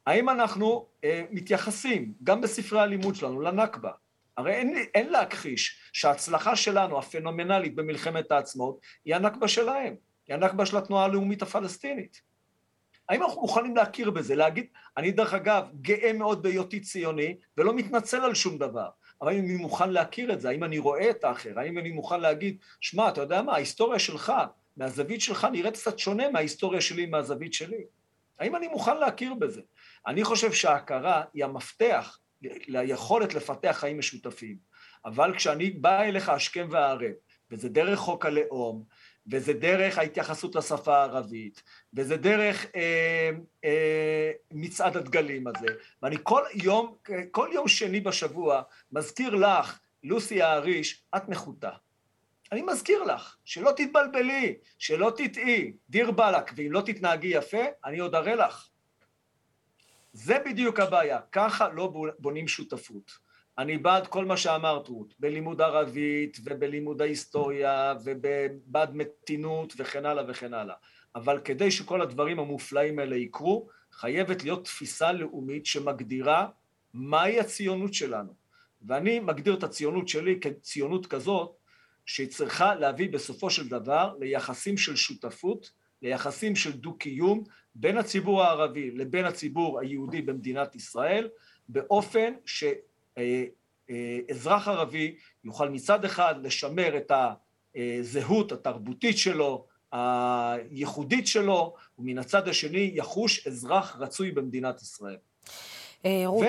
האם אנחנו אה, מתייחסים גם בספרי הלימוד שלנו לנכבה, הרי אין, אין להכחיש שההצלחה שלנו, הפנומנלית במלחמת העצמאות, היא הנכבה שלהם, היא הנכבה של התנועה הלאומית הפלסטינית. האם אנחנו מוכנים להכיר בזה, להגיד, אני דרך אגב גאה מאוד בהיותי ציוני ולא מתנצל על שום דבר, אבל האם אני מוכן להכיר את זה, האם אני רואה את האחר, האם אני מוכן להגיד, שמע, אתה יודע מה, ההיסטוריה שלך, מהזווית שלך נראית קצת שונה מההיסטוריה שלי מהזווית שלי. האם אני מוכן להכיר בזה? אני חושב שההכרה היא המפתח ליכולת לפתח חיים משותפים. אבל כשאני בא אליך השכם והערב, וזה דרך חוק הלאום, וזה דרך ההתייחסות לשפה הערבית, וזה דרך אה, אה, מצעד הדגלים הזה, ואני כל יום, כל יום שני בשבוע מזכיר לך, לוסי האריש, את נחותה. אני מזכיר לך, שלא תתבלבלי, שלא תטעי, דיר באלק, ואם לא תתנהגי יפה, אני עוד אראה לך. זה בדיוק הבעיה, ככה לא בונים שותפות. אני בעד כל מה שאמרת רות, בלימוד ערבית ובלימוד ההיסטוריה ובעד מתינות וכן הלאה וכן הלאה. אבל כדי שכל הדברים המופלאים האלה יקרו, חייבת להיות תפיסה לאומית שמגדירה מהי הציונות שלנו. ואני מגדיר את הציונות שלי כציונות כזאת שהיא צריכה להביא בסופו של דבר ליחסים של שותפות, ליחסים של דו-קיום בין הציבור הערבי לבין הציבור היהודי במדינת ישראל, באופן שאזרח ערבי יוכל מצד אחד לשמר את הזהות התרבותית שלו, הייחודית שלו, ומן הצד השני יחוש אזרח רצוי במדינת ישראל. אה, רות...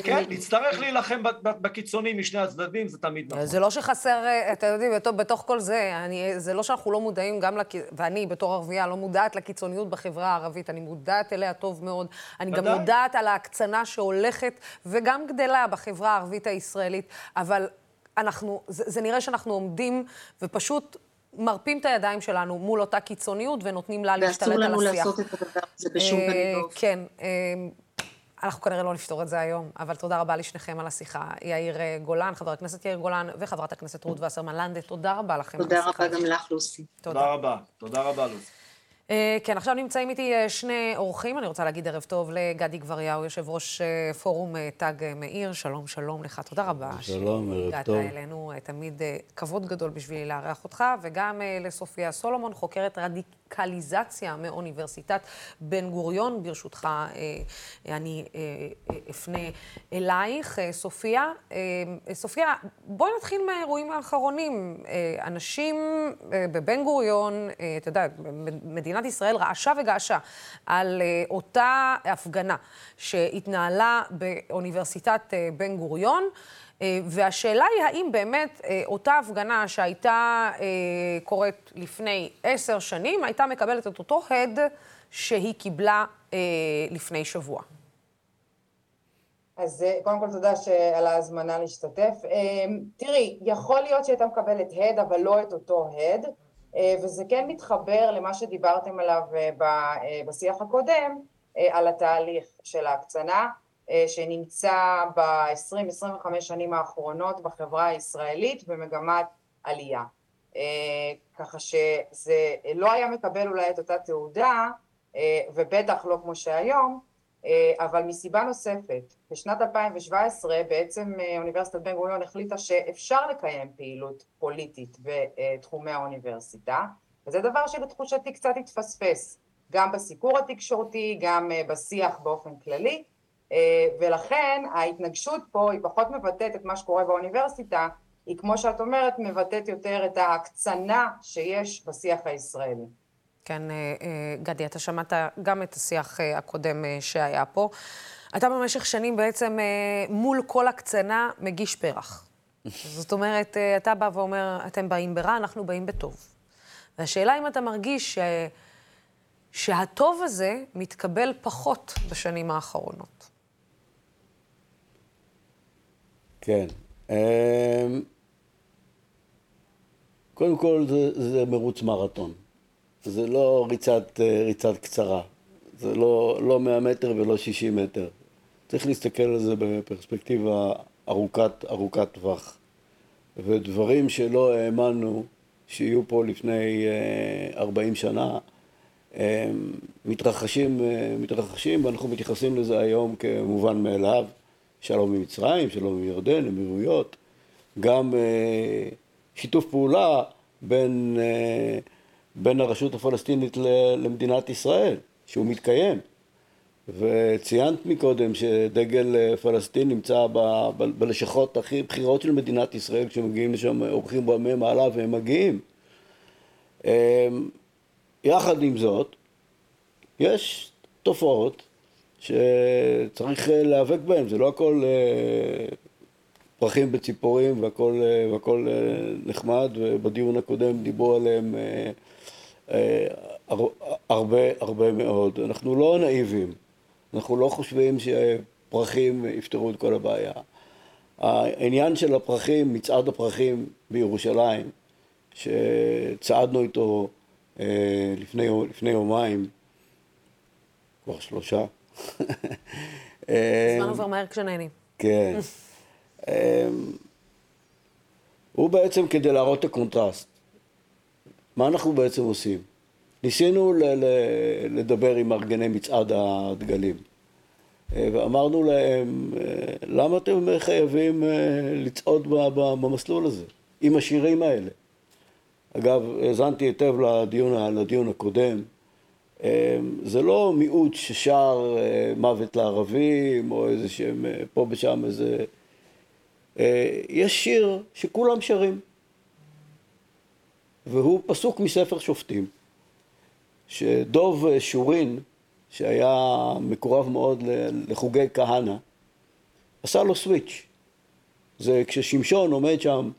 וכן, אה, נצטרך להילחם בקיצונים משני הצדדים, זה תמיד נכון. זה לא שחסר, אה, אתה יודעים, בתוך כל זה, אני, זה לא שאנחנו לא מודעים גם, לק... ואני בתור ערבייה לא מודעת לקיצוניות בחברה הערבית, אני מודעת אליה טוב מאוד. אני גם מודעת על ההקצנה שהולכת וגם גדלה בחברה הערבית הישראלית, אבל אנחנו, זה, זה נראה שאנחנו עומדים ופשוט מרפים את הידיים שלנו מול אותה קיצוניות ונותנים לה להשתלט על השיח. ואסור לנו לעשות את הדבר הזה בשום פנים ואופן. כן. אנחנו כנראה לא נפתור את זה היום, אבל תודה רבה לשניכם על השיחה. יאיר אה, גולן, חבר הכנסת יאיר גולן, וחברת הכנסת רות וסרמן לנדה, תודה רבה לכם. תודה רבה גם לך, לוסי. תודה רבה. תודה רבה, לוסי. אה, כן, עכשיו נמצאים איתי אה, שני אורחים. אני רוצה להגיד ערב טוב לגדי גבריהו, יושב ראש אה, פורום תג מאיר. שלום, שלום לך. תודה רבה. שלום, ערב טוב. שהגעת אלינו. תמיד כבוד גדול בשבילי לארח אותך, וגם לסופיה סולומון, חוקרת רדיקליזציה מאוניברסיטת בן גוריון. ברשותך, אני אפנה אלייך, סופיה. סופיה, בואי נתחיל מהאירועים האחרונים. אנשים בבן גוריון, אתה יודע, מדינת... ישראל רעשה וגעשה על אותה הפגנה שהתנהלה באוניברסיטת בן גוריון. Uh, והשאלה היא האם באמת uh, אותה הפגנה שהייתה uh, קורית לפני עשר שנים, הייתה מקבלת את אותו הד שהיא קיבלה לפני שבוע. אז קודם כל תודה על ההזמנה להשתתף. תראי, יכול להיות שהייתה מקבלת הד, אבל לא את אותו הד. אה, וזה כן מתחבר למה שדיברתם עליו אה, אה, בשיח הקודם, על התהליך של ההקצנה, שנמצא ב-20-25 שנים האחרונות בחברה הישראלית במגמת עלייה. ככה שזה לא היה מקבל אולי את אותה תעודה, ובטח לא כמו שהיום, אה, אבל מסיבה נוספת, בשנת 2017 בעצם אה, אוניברסיטת בן גוריון החליטה שאפשר לקיים פעילות פוליטית בתחומי האוניברסיטה, וזה דבר שלתחושתי קצת התפספס, גם בסיקור התקשורתי, גם אה, בשיח באופן כללי, ולכן ההתנגשות פה היא פחות מבטאת את מה שקורה באוניברסיטה, היא כמו שאת אומרת מבטאת יותר את ההקצנה שיש בשיח הישראלי. כן, גדי, אתה שמעת גם את השיח הקודם שהיה פה. אתה במשך שנים בעצם מול כל הקצנה מגיש פרח. זאת אומרת, אתה בא ואומר, אתם באים ברע, אנחנו באים בטוב. והשאלה אם אתה מרגיש ש... שהטוב הזה מתקבל פחות בשנים האחרונות. כן. אמ, קודם כל זה, זה מרוץ מרתון. זה לא ריצת, ריצת קצרה. זה לא, לא 100 מטר ולא 60 מטר. צריך להסתכל על זה בפרספקטיבה ארוכת, ארוכת טווח. ודברים שלא האמנו שיהיו פה לפני 40 אה, שנה, מתרחשים, אה, מתרחשים ואנחנו מתייחסים לזה היום כמובן מאליו. שלום עם מצרים, שלום עם ירדן, אמירויות, גם אה, שיתוף פעולה בין, בין הרשות הפלסטינית למדינת ישראל, שהוא מתקיים. וציינת מקודם שדגל פלסטין נמצא ב, ב, בלשכות הכי בכירות של מדינת ישראל כשמגיעים לשם אורחים רמי מעלה והם מגיעים. יחד עם זאת, יש תופעות שצריך להיאבק בהן, זה לא הכל אה, פרחים בציפורים והכל, אה, והכל אה, נחמד, ובדיון הקודם דיברו עליהם הרבה הרבה מאוד. אנחנו לא נאיבים. אנחנו לא חושבים שפרחים יפתרו את כל הבעיה. העניין של הפרחים, מצעד הפרחים בירושלים, שצעדנו איתו אה, לפני, לפני יומיים, כבר שלושה. הזמן עובר מהר כשנהנים. כן. אה, הוא בעצם כדי להראות את הקונטרסט. מה אנחנו בעצם עושים? ניסינו ל- ל- לדבר עם מארגני מצעד הדגלים. אה, ואמרנו להם, אה, למה אתם חייבים אה, לצעוד במסלול הזה, עם השירים האלה? אגב, האזנתי היטב לדיון, לדיון הקודם. זה לא מיעוט ששר מוות לערבים, או איזה שהם פה ושם איזה... יש שיר שכולם שרים, והוא פסוק מספר שופטים. שדוב שורין, שהיה מקורב מאוד לחוגי כהנא, עשה לו סוויץ'. זה כששמשון עומד שם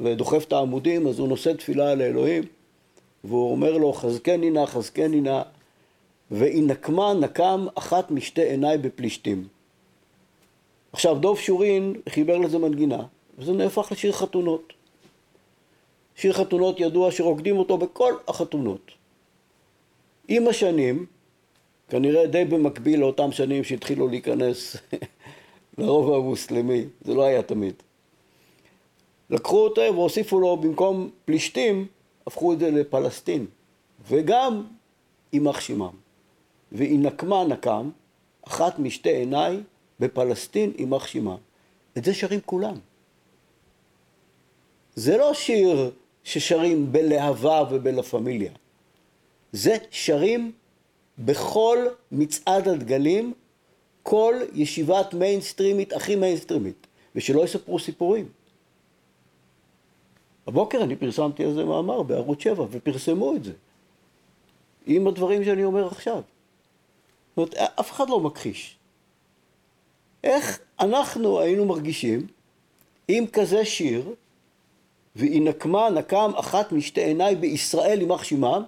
ודוחף את העמודים, אז הוא נושא תפילה לאלוהים, והוא אומר לו, חזקני נא, חזקני נא, וינקמה נקם אחת משתי עיניי בפלישתים. עכשיו, דוב שורין חיבר לזה מנגינה, וזה נהפך לשיר חתונות. שיר חתונות ידוע שרוקדים אותו בכל החתונות. עם השנים, כנראה די במקביל לאותם שנים שהתחילו להיכנס לרוב המוסלמי, זה לא היה תמיד. לקחו אותו והוסיפו לו במקום פלישתים, הפכו את זה לפלסטין, וגם יימח שמם. וינקמה נקם, אחת משתי עיניי, מפלשתין יימח שמם. את זה שרים כולם. זה לא שיר ששרים בלהבה ובלה פמיליה. זה שרים בכל מצעד הדגלים, כל ישיבת מיינסטרימית, הכי מיינסטרימית, ושלא יספרו סיפורים. הבוקר אני פרסמתי איזה מאמר בערוץ 7, ופרסמו את זה, עם הדברים שאני אומר עכשיו. זאת אומרת, אף אחד לא מכחיש. איך אנחנו היינו מרגישים עם כזה שיר, והיא נקמה נקם אחת משתי עיניי בישראל יימח שמם,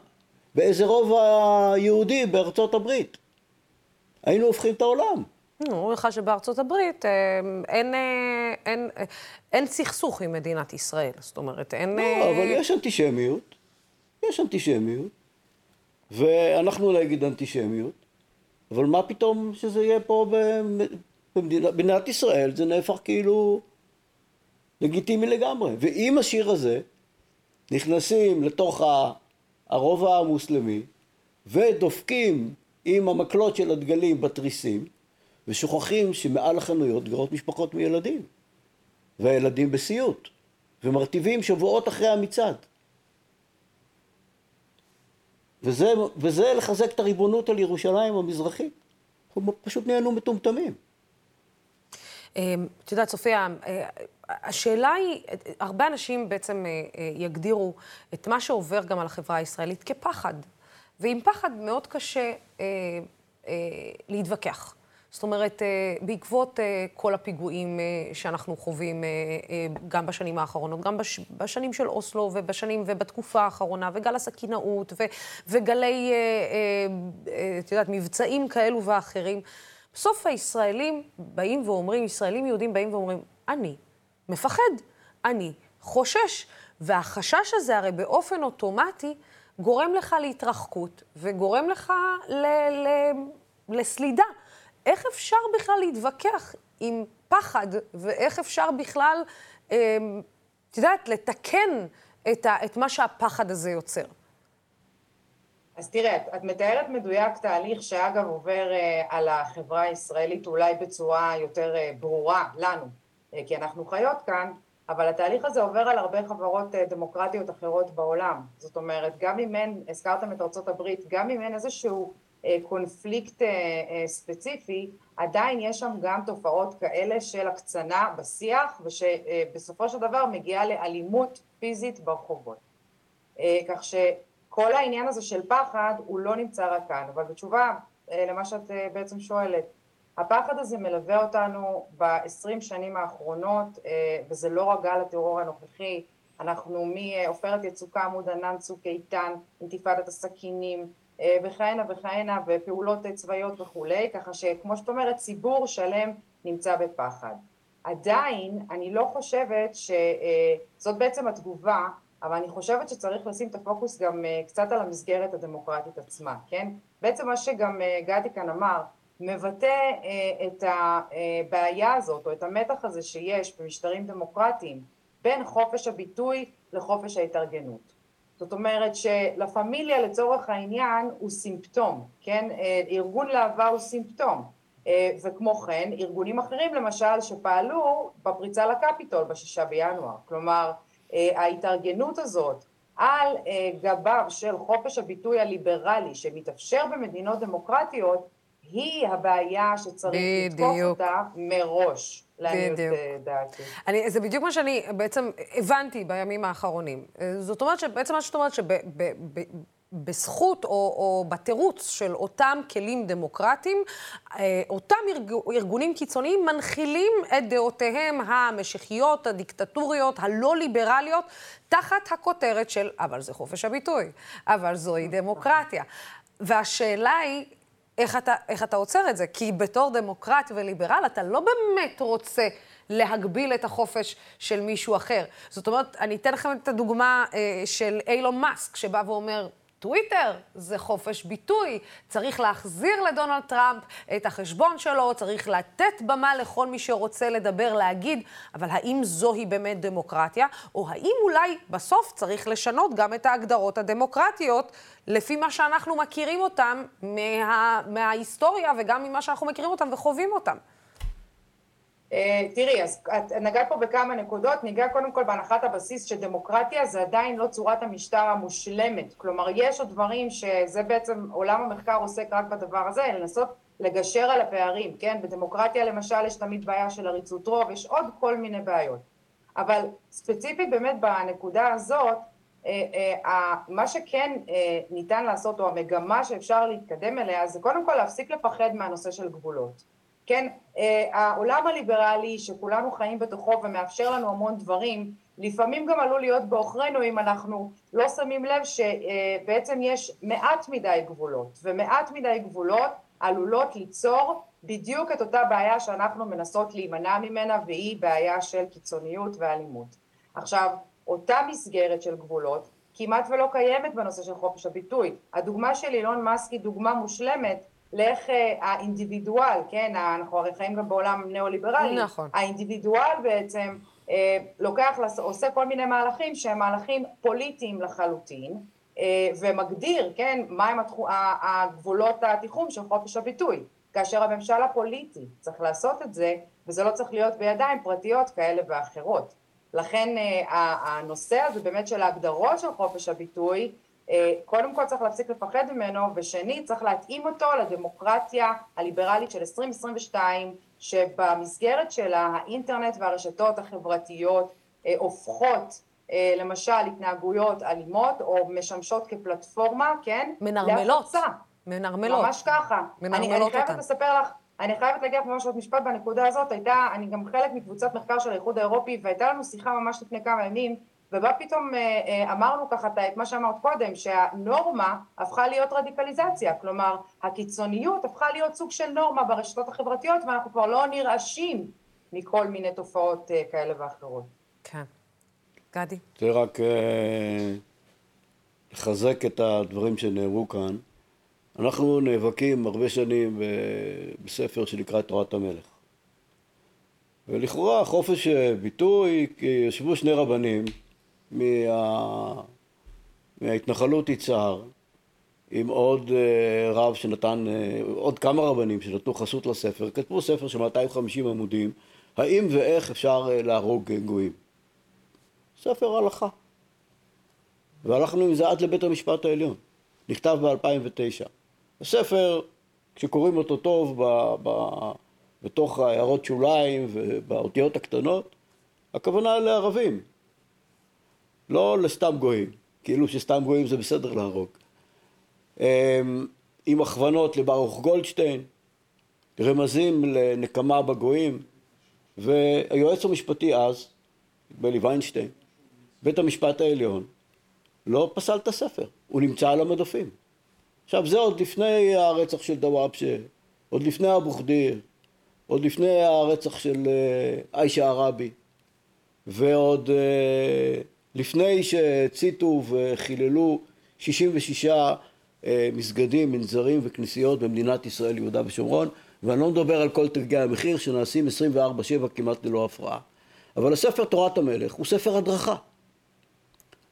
באיזה רובע יהודי בארצות הברית. היינו הופכים את העולם. אומרים לך שבארצות הברית אה, אין, אה, אין, אה, אין סכסוך עם מדינת ישראל. זאת אומרת, אין... לא, אבל יש אנטישמיות. יש אנטישמיות. ואנחנו נגיד אנטישמיות. אבל מה פתאום שזה יהיה פה במדינת ישראל? זה נהפך כאילו לגיטימי לגמרי. ועם השיר הזה נכנסים לתוך. הרובע המוסלמי, ודופקים עם המקלות של הדגלים בתריסים, ושוכחים שמעל החנויות גרות משפחות מילדים, והילדים בסיוט, ומרטיבים שבועות אחרי המצעד. וזה, וזה לחזק את הריבונות על ירושלים המזרחית. אנחנו פשוט נהיינו מטומטמים. את יודעת, סופיה, השאלה היא, הרבה אנשים בעצם יגדירו את מה שעובר גם על החברה הישראלית כפחד. ועם פחד מאוד קשה אה, אה, להתווכח. זאת אומרת, אה, בעקבות אה, כל הפיגועים אה, שאנחנו חווים גם בשנים האחרונות, גם בש, בשנים של אוסלו ובשנים ובתקופה האחרונה, וגל הסכינאות ו, וגלי, את יודעת, מבצעים כאלו ואחרים, בסוף הישראלים באים ואומרים, ישראלים יהודים באים ואומרים, אני מפחד, אני חושש. והחשש הזה הרי באופן אוטומטי גורם לך להתרחקות וגורם לך ל- ל- לסלידה. איך אפשר בכלל להתווכח עם פחד, ואיך אפשר בכלל, אמ, את יודעת, לתקן את, ה- את מה שהפחד הזה יוצר? אז תראה, את, מתארת מדויק תהליך שאגב עובר אה, על החברה הישראלית אולי בצורה יותר אה, ברורה לנו, אה, כי אנחנו חיות כאן, אבל התהליך הזה עובר על הרבה חברות אה, דמוקרטיות אחרות בעולם. זאת אומרת, גם אם אין, הזכרתם את ארצות הברית, גם אם אין איזשהו אה, קונפליקט אה, ספציפי, עדיין יש שם גם תופעות כאלה של הקצנה בשיח, ושבסופו של דבר מגיעה לאלימות פיזית ברחובות. כך שכל העניין הזה של פחד הוא לא נמצא רק כאן, אבל בתשובה למה שאת בעצם שואלת, הפחד הזה מלווה אותנו בעשרים שנים האחרונות, אה, וזה לא רק גל הטרור הנוכחי, אנחנו מעופרת יצוקה, עמוד ענן, צוק איתן, אינתיפאדת הסכינים, אה, וכהנה וכהנה, ופעולות צבאיות וכולי, ככה שכמו שאת אומרת, ציבור שלם נמצא בפחד. עדיין, אני לא חושבת שזאת בעצם התגובה, אבל אני חושבת שצריך לשים את הפוקוס גם אה, קצת על המסגרת הדמוקרטית עצמה, כן? בעצם מה שגם גדי כאן אמר, מבטא אה, את הבעיה הזאת או את המתח הזה שיש במשטרים דמוקרטיים בין חופש הביטוי לחופש ההתארגנות. זאת אומרת שלה פמיליה לצורך העניין הוא סימפטום, כן? אה, ארגון להבה הוא סימפטום. אה, וכמו כן, ארגונים אחרים למשל שפעלו בפריצה לקפיטול בשישה בינואר. כלומר, ההתארגנות הזאת על גביו של חופש הביטוי הליברלי שמתאפשר במדינות דמוקרטיות היא הבעיה שצריך לתקוף אותה מראש. לעניות דעתי. אני, זה בדיוק מה שאני בעצם הבנתי בימים האחרונים. זאת אומרת שבעצם מה שאת אומרת שבזכות או, או בתירוץ של אותם כלים דמוקרטיים, אה, אותם ארגונים קיצוניים מנחילים את דעותיהם המשיחיות, הדיקטטוריות, הלא ליברליות, תחת הכותרת של אבל זה חופש הביטוי, אבל זוהי דמוקרטיה. והשאלה היא, איך אתה, איך אתה עוצר את זה? כי בתור דמוקרט וליברל אתה לא באמת רוצה להגביל את החופש של מישהו אחר. זאת אומרת, אני אתן לכם את הדוגמה אה, של אילון מאסק, שבא ואומר, טוויטר זה חופש ביטוי, צריך להחזיר לדונלד טראמפ את החשבון שלו, צריך לתת במה לכל מי שרוצה לדבר, להגיד, אבל האם זוהי באמת דמוקרטיה, או האם אולי בסוף צריך לשנות גם את ההגדרות הדמוקרטיות לפי מה שאנחנו מכירים אותם מה, מההיסטוריה וגם ממה שאנחנו מכירים אותם וחווים אותם. אה, תראי, אז את נגעת פה בכמה נקודות, ניגע קודם כל בהנחת הבסיס שדמוקרטיה זה עדיין לא צורת המשטר המושלמת, כלומר יש עוד דברים שזה בעצם עולם המחקר עוסק רק בדבר הזה, לנסות לגשר על הפערים, כן? בדמוקרטיה למשל יש תמיד בעיה של עריצות רוב, יש עוד כל מיני בעיות, אבל ספציפית באמת בנקודה הזאת, אה, אה, מה שכן ניתן לעשות, או המגמה שאפשר להתקדם אליה, זה קודם כל להפסיק לפחד מהנושא של גבולות. כן, אה, העולם הליברלי שכולנו חיים בתוכו ומאפשר לנו המון דברים, לפעמים גם עלול להיות בעוכרינו אם אנחנו לא שמים לב שבעצם יש מעט מדי גבולות, ומעט מדי גבולות עלולות ליצור בדיוק את אותה בעיה שאנחנו מנסות להימנע ממנה, והיא בעיה של קיצוניות ואלימות. עכשיו, אותה מסגרת של גבולות כמעט ולא קיימת בנושא של חופש הביטוי. הדוגמה של אילון מאסק היא דוגמה מושלמת לאיך אה, האינדיבידואל, כן, אנחנו הרי חיים גם בעולם ניאו-ליברלי, נכון. האינדיבידואל בעצם אה, לוקח, עושה כל מיני מהלכים שהם מהלכים פוליטיים לחלוטין, אה, ומגדיר, כן, מהם התחו, הגבולות התיחום של חופש הביטוי, כאשר הממשל הפוליטי צריך לעשות את זה, וזה לא צריך להיות בידיים פרטיות כאלה ואחרות. לכן הנושא הזה באמת של ההגדרות של חופש הביטוי קודם כל צריך להפסיק לפחד ממנו, ושנית צריך להתאים אותו לדמוקרטיה הליברלית של 2022, שבמסגרת שלה האינטרנט והרשתות החברתיות הופכות למשל התנהגויות אלימות או משמשות כפלטפורמה, כן? מנרמלות. להפצה. מנרמלות. ממש ככה. מנרמלות אני, אני חייבת אותן. לספר לך, אני חייבת להגיד לך ממש עוד משפט בנקודה הזאת, הייתה, אני גם חלק מקבוצת מחקר של האיחוד האירופי, והייתה לנו שיחה ממש לפני כמה ימים, ובה פתאום אה, אה, אמרנו ככה את- מה שאמרת קודם, שהנורמה הפכה להיות רדיקליזציה, כלומר הקיצוניות הפכה להיות סוג של נורמה ברשתות החברתיות, ואנחנו כבר לא נרעשים מכל מיני תופעות אה, כאלה ואחרות. כן. גדי? זה רק לחזק את הדברים שנאמרו כאן. אנחנו נאבקים הרבה שנים בספר שנקרא תורת המלך. ולכאורה חופש ביטוי, כי ישבו שני רבנים מה... מההתנחלות יצהר, עם עוד אה, רב שנתן, אה, עוד כמה רבנים שנתנו חסות לספר, כתבו ספר של 250 עמודים, האם ואיך אפשר אה, להרוג גויים. ספר הלכה. והלכנו עם זה עד לבית המשפט העליון. נכתב ב-2009. הספר, כשקוראים אותו טוב ב, ב, בתוך הערות שוליים ובאותיות הקטנות, הכוונה לערבים. לא לסתם גויים, כאילו שסתם גויים זה בסדר להרוג. אמ, עם הכוונות לברוך גולדשטיין, רמזים לנקמה בגויים, והיועץ המשפטי אז, נדמה לי ויינשטיין, בית המשפט העליון, לא פסל את הספר, הוא נמצא על המדפים. עכשיו זה עוד לפני הרצח של דוואבשה, עוד לפני אבו ח'דיר, עוד לפני הרצח של אה, עיישה ערבי, ועוד אה, לפני שהציתו וחיללו 66 אה, מסגדים, מנזרים וכנסיות במדינת ישראל, יהודה ושומרון, ואני לא מדבר על כל תגי המחיר שנעשים 24/7 כמעט ללא הפרעה. אבל הספר תורת המלך הוא ספר הדרכה.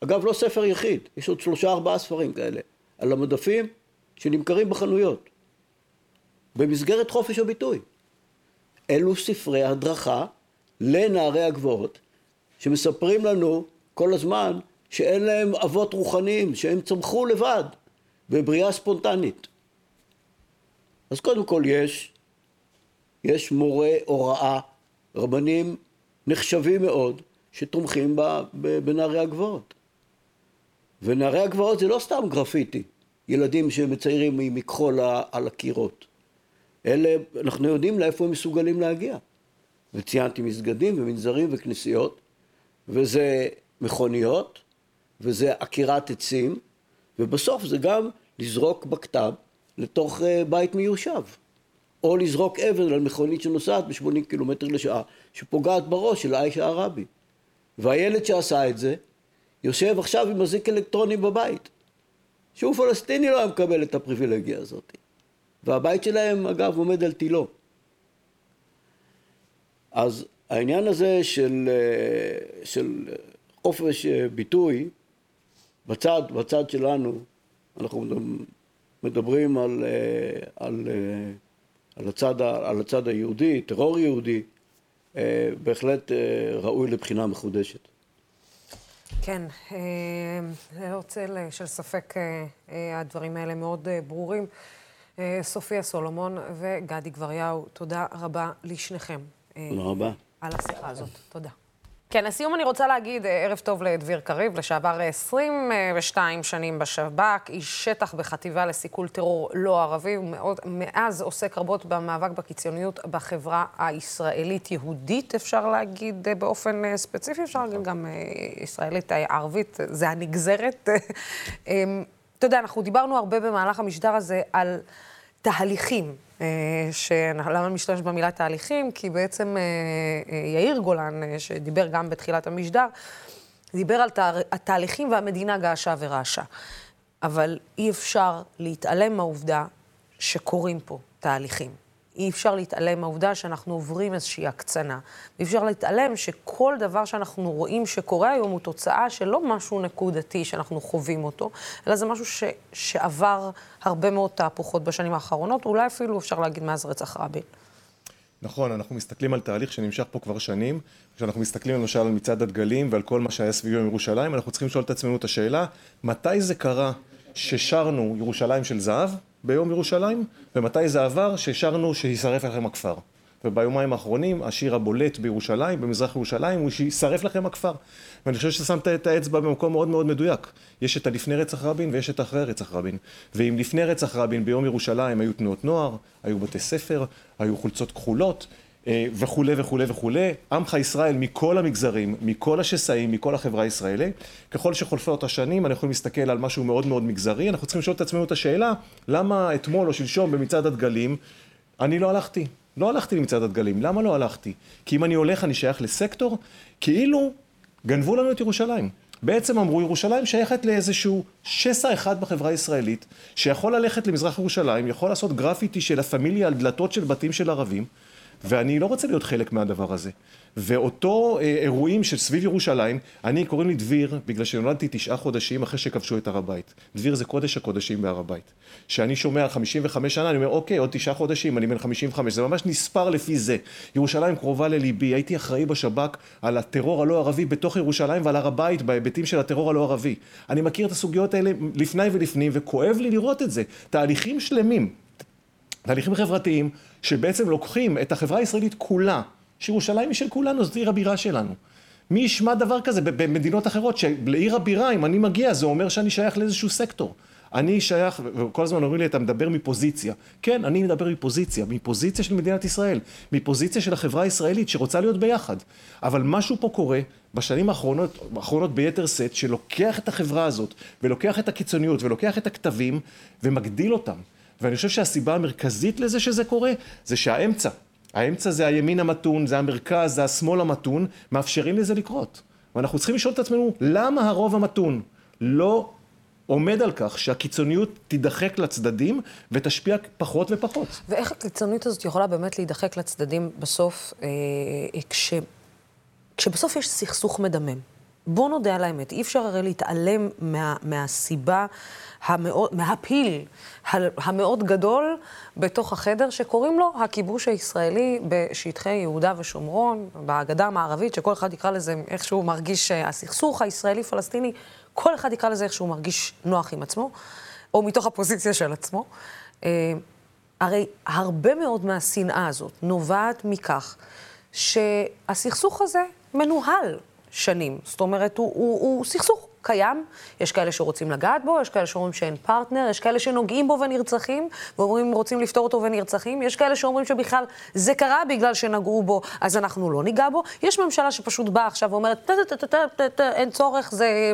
אגב, לא ספר יחיד, יש עוד שלושה ארבעה ספרים כאלה על המדפים שנמכרים בחנויות במסגרת חופש הביטוי. אלו ספרי הדרכה לנערי הגבעות שמספרים לנו כל הזמן שאין להם אבות רוחניים, שהם צמחו לבד בבריאה ספונטנית. אז קודם כל יש, יש מורי הוראה, רבנים נחשבים מאוד, שתומכים בנערי הגבעות. ונערי הגבעות זה לא סתם גרפיטי, ילדים שמציירים מכחול על הקירות. אלה, אנחנו יודעים לאיפה הם מסוגלים להגיע. וציינתי מסגדים ומנזרים וכנסיות, וזה מכוניות, וזה עקירת עצים, ובסוף זה גם לזרוק בקת"ב לתוך אה, בית מיושב. או לזרוק אבן על מכונית שנוסעת ב-80 קילומטר לשעה, שפוגעת בראש של עיישה ערבי. והילד שעשה את זה, יושב עכשיו עם אזיק אלקטרוני בבית. שהוא פלסטיני לא היה מקבל את הפריבילגיה הזאת. והבית שלהם, אגב, עומד על תילו. אז העניין הזה של, אה, של חופש אה, ביטוי, בצד, בצד שלנו, אנחנו מדברים על, אה, על, על, הצד, על הצד היהודי, טרור יהודי, בהחלט ראוי לבחינה מחודשת. כן, אה, ללא צל אה, של ספק, אה, אה, הדברים האלה מאוד אה, ברורים. אה, סופיה סולומון וגדי גבריהו, תודה רבה לשניכם. אה, תודה רבה. על השיחה הזאת. תודה. כן, לסיום אני רוצה להגיד אה, ערב טוב לדביר קריב, לשעבר 22 שנים בשב"כ, איש שטח בחטיבה לסיכול טרור לא ערבי, ומאוד, מאז עוסק רבות במאבק בקיצוניות בחברה הישראלית-יהודית, אפשר להגיד אה, באופן אה, ספציפי, אפשר להגיד גם אה, ישראלית אה, ערבית, זה הנגזרת. אה, אתה יודע, אנחנו דיברנו הרבה במהלך המשדר הזה על תהליכים. אה, ש... למה אני משתמש במילה תהליכים? כי בעצם אה, אה, יאיר גולן, שדיבר גם בתחילת המשדר, דיבר על תה... התהליכים והמדינה געשה ורעשה. אבל אי אפשר להתעלם מהעובדה שקורים פה תהליכים. אי אפשר להתעלם מהעובדה שאנחנו עוברים איזושהי הקצנה. ואי אפשר להתעלם שכל דבר שאנחנו רואים שקורה היום הוא תוצאה של לא משהו נקודתי שאנחנו חווים אותו, אלא זה משהו ש, שעבר הרבה מאוד תהפוכות בשנים האחרונות, אולי אפילו אפשר להגיד מאז רצח רבין. נכון, אנחנו מסתכלים על תהליך שנמשך פה כבר שנים, כשאנחנו מסתכלים למשל על מצעד הדגלים ועל כל מה שהיה סביב ירושלים, אנחנו צריכים לשאול את עצמנו את השאלה, מתי זה קרה ששרנו ירושלים של זהב ביום ירושלים, ומתי זה עבר ששרנו שישרף לכם הכפר. וביומיים האחרונים השיר הבולט בירושלים, במזרח ירושלים, הוא שישרף לכם הכפר. ואני חושב ששמת את האצבע במקום מאוד מאוד מדויק. יש את הלפני רצח רבין ויש את אחרי רצח רבין. ואם לפני רצח רבין ביום ירושלים היו תנועות נוער, היו בתי ספר, היו חולצות כחולות, וכולי וכולי וכולי, עמך ישראל מכל המגזרים, מכל השסעים, מכל החברה הישראלית, ככל שחולפות השנים אנחנו יכולים להסתכל על משהו מאוד מאוד מגזרי, אנחנו צריכים לשאול את עצמנו את השאלה, למה אתמול או שלשום במצעד הדגלים אני לא הלכתי? לא הלכתי למצעד הדגלים, למה לא הלכתי? כי אם אני הולך אני שייך לסקטור, כאילו גנבו לנו את ירושלים. בעצם אמרו, ירושלים שייכת לאיזשהו שסע אחד בחברה הישראלית, שיכול ללכת למזרח ירושלים, יכול לעשות גרפיטי של הפמיליה על דלתות של בתים של ערבים, ואני לא רוצה להיות חלק מהדבר הזה. ואותו אה, אירועים של סביב ירושלים, אני קוראים לי דביר, בגלל שנולדתי תשעה חודשים אחרי שכבשו את הר הבית. דביר זה קודש הקודשים בהר הבית. כשאני שומע 55 שנה, אני אומר, אוקיי, עוד תשעה חודשים, אני בן 55, זה ממש נספר לפי זה. ירושלים קרובה לליבי, הייתי אחראי בשב"כ על הטרור הלא ערבי בתוך ירושלים ועל הר הבית בהיבטים של הטרור הלא ערבי. אני מכיר את הסוגיות האלה לפני ולפנים, וכואב לי לראות את זה. תהליכים שלמים, תהליכים חברתיים, שבעצם לוקחים את החברה הישראלית כולה, שירושלים היא של כולנו, זאת עיר הבירה שלנו. מי ישמע דבר כזה במדינות אחרות, שלעיר הבירה, אם אני מגיע, זה אומר שאני שייך לאיזשהו סקטור. אני שייך, וכל הזמן אומרים לי, אתה מדבר מפוזיציה. כן, אני מדבר מפוזיציה, מפוזיציה של מדינת ישראל, מפוזיציה של החברה הישראלית שרוצה להיות ביחד. אבל משהו פה קורה בשנים האחרונות, האחרונות ביתר שאת, שלוקח את החברה הזאת, ולוקח את הקיצוניות, ולוקח את הכתבים, ומגדיל אותם. ואני חושב שהסיבה המרכזית לזה שזה קורה, זה שהאמצע, האמצע זה הימין המתון, זה המרכז, זה השמאל המתון, מאפשרים לזה לקרות. ואנחנו צריכים לשאול את עצמנו, למה הרוב המתון לא עומד על כך שהקיצוניות תידחק לצדדים ותשפיע פחות ופחות. ואיך הקיצוניות הזאת יכולה באמת להידחק לצדדים בסוף, אה, כש, כשבסוף יש סכסוך מדמם? בואו נודה על האמת, אי אפשר הרי להתעלם מה, מהסיבה המאוד, מהפיל המאוד גדול בתוך החדר, שקוראים לו הכיבוש הישראלי בשטחי יהודה ושומרון, בגדה המערבית, שכל אחד יקרא לזה איך שהוא מרגיש, אה, הסכסוך הישראלי-פלסטיני, כל אחד יקרא לזה איך שהוא מרגיש נוח עם עצמו, או מתוך הפוזיציה של עצמו. אה, הרי הרבה מאוד מהשנאה הזאת נובעת מכך שהסכסוך הזה מנוהל שנים. זאת אומרת, הוא, הוא, הוא סכסוך קיים, יש כאלה שרוצים לגעת בו, יש כאלה שאומרים שאין פרטנר, יש כאלה שנוגעים בו ונרצחים, ואומרים רוצים לפתור אותו ונרצחים, יש כאלה שאומרים שבכלל זה קרה בגלל שנגעו בו, אז אנחנו לא ניגע בו. יש ממשלה שפשוט באה עכשיו ואומרת, אין צורך, זה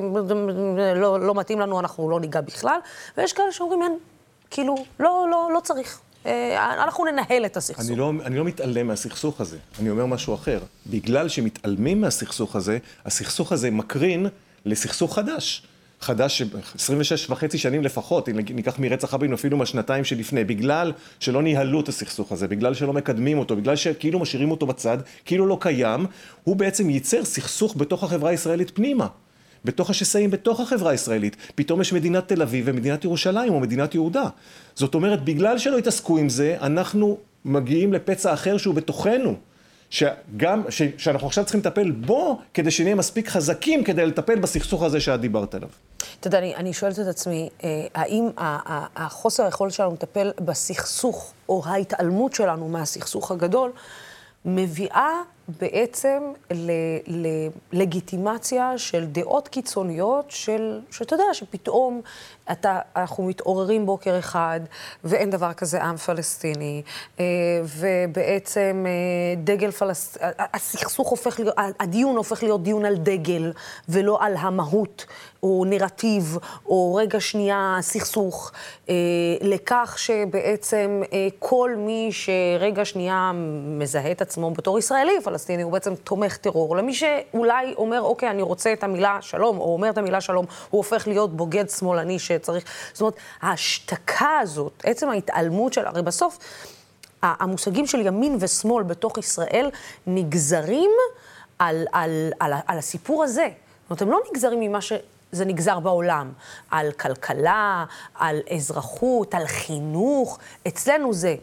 לא, לא מתאים לנו, אנחנו לא ניגע בכלל, ויש כאלה שאומרים, אין, כאילו, לא, לא, לא צריך. אה, אנחנו ננהל את הסכסוך. אני לא, אני לא מתעלם מהסכסוך הזה, אני אומר משהו אחר. בגלל שמתעלמים מהסכסוך הזה, הסכסוך הזה מקרין לסכסוך חדש. חדש, 26 וחצי שנים לפחות, אם ניקח מרצח רבין אפילו מהשנתיים שלפני, בגלל שלא ניהלו את הסכסוך הזה, בגלל שלא מקדמים אותו, בגלל שכאילו משאירים אותו בצד, כאילו לא קיים, הוא בעצם ייצר סכסוך בתוך החברה הישראלית פנימה. בתוך השסעים בתוך החברה הישראלית. פתאום יש מדינת תל אביב ומדינת ירושלים או מדינת יהודה. זאת אומרת, בגלל שלא התעסקו עם זה, אנחנו מגיעים לפצע אחר שהוא בתוכנו. שגם, ש, שאנחנו עכשיו צריכים לטפל בו, כדי שנהיה מספיק חזקים כדי לטפל בסכסוך הזה שאת דיברת עליו. אתה יודע, אני, אני שואלת את עצמי, אה, האם החוסר היכולת שלנו לטפל בסכסוך, או ההתעלמות שלנו מהסכסוך הגדול, מביאה בעצם ללגיטימציה של דעות קיצוניות, של, שאתה יודע, שפתאום אתה, אנחנו מתעוררים בוקר אחד, ואין דבר כזה עם פלסטיני, אה, ובעצם אה, דגל פלסטיני, הסכסוך הופך להיות, הדיון הופך להיות דיון על דגל, ולא על המהות, או נרטיב, או רגע שנייה סכסוך, אה, לכך שבעצם כל מי שרגע שנייה מזהה את עצמו בתור ישראלי פלסטיני, הוא בעצם תומך טרור. למי שאולי אומר, אוקיי, אני רוצה את המילה שלום, או אומר את המילה שלום, הוא הופך להיות בוגד שמאלני ש... שצריך. זאת אומרת, ההשתקה הזאת, עצם ההתעלמות של, הרי בסוף, המושגים של ימין ושמאל בתוך ישראל נגזרים על, על, על, על הסיפור הזה. זאת אומרת, הם לא נגזרים ממה ש... זה נגזר בעולם, על כלכלה, על אזרחות, על חינוך. אצלנו זה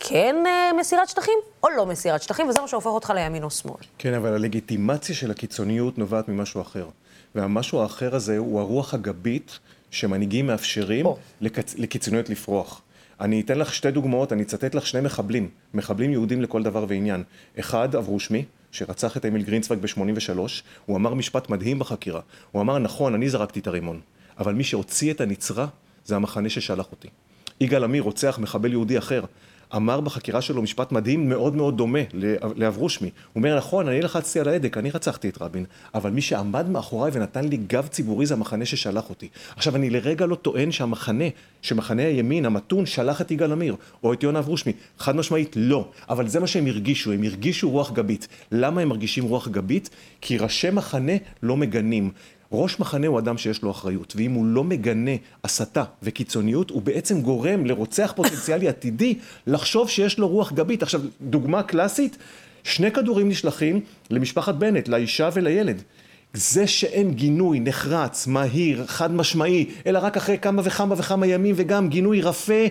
כן אה, מסירת שטחים או לא מסירת שטחים, וזה מה שהופך אותך לימין או שמאל. כן, אבל הלגיטימציה של הקיצוניות נובעת ממשהו אחר. והמשהו האחר הזה הוא הרוח הגבית שמנהיגים מאפשרים לקצ... לקיצוניות לפרוח. אני אתן לך שתי דוגמאות, אני אצטט לך שני מחבלים, מחבלים יהודים לכל דבר ועניין. אחד, אברושמי, שרצח את אמיל גרינצוויג ב-83, הוא אמר משפט מדהים בחקירה. הוא אמר, נכון, אני זרקתי את הרימון, אבל מי שהוציא את הנצרה זה המחנה ששלח אותי. יגאל עמיר, רוצח מחבל יהודי אחר, אמר בחקירה שלו משפט מדהים מאוד מאוד דומה לאברושמי. הוא אומר, נכון, אני לחצתי על ההדק, אני רצחתי את רבין, אבל מי שעמד מאחוריי ונתן לי גב ציבורי זה המחנה ששלח אותי. עכשיו, אני לרגע לא טוען שהמחנה, שמחנה הימין, המתון, שלח את יגאל עמיר, או את יונה אברושמי. חד משמעית, לא. אבל זה מה שהם הרגישו, הם הרגישו רוח גבית. למה הם מרגישים רוח גבית? כי ראשי מחנה לא מגנים. ראש מחנה הוא אדם שיש לו אחריות, ואם הוא לא מגנה הסתה וקיצוניות, הוא בעצם גורם לרוצח פוטנציאלי עתידי לחשוב שיש לו רוח גבית. עכשיו, דוגמה קלאסית, שני כדורים נשלחים למשפחת בנט, לאישה ולילד. זה שאין גינוי נחרץ, מהיר, חד משמעי, אלא רק אחרי כמה וכמה וכמה ימים, וגם גינוי רפה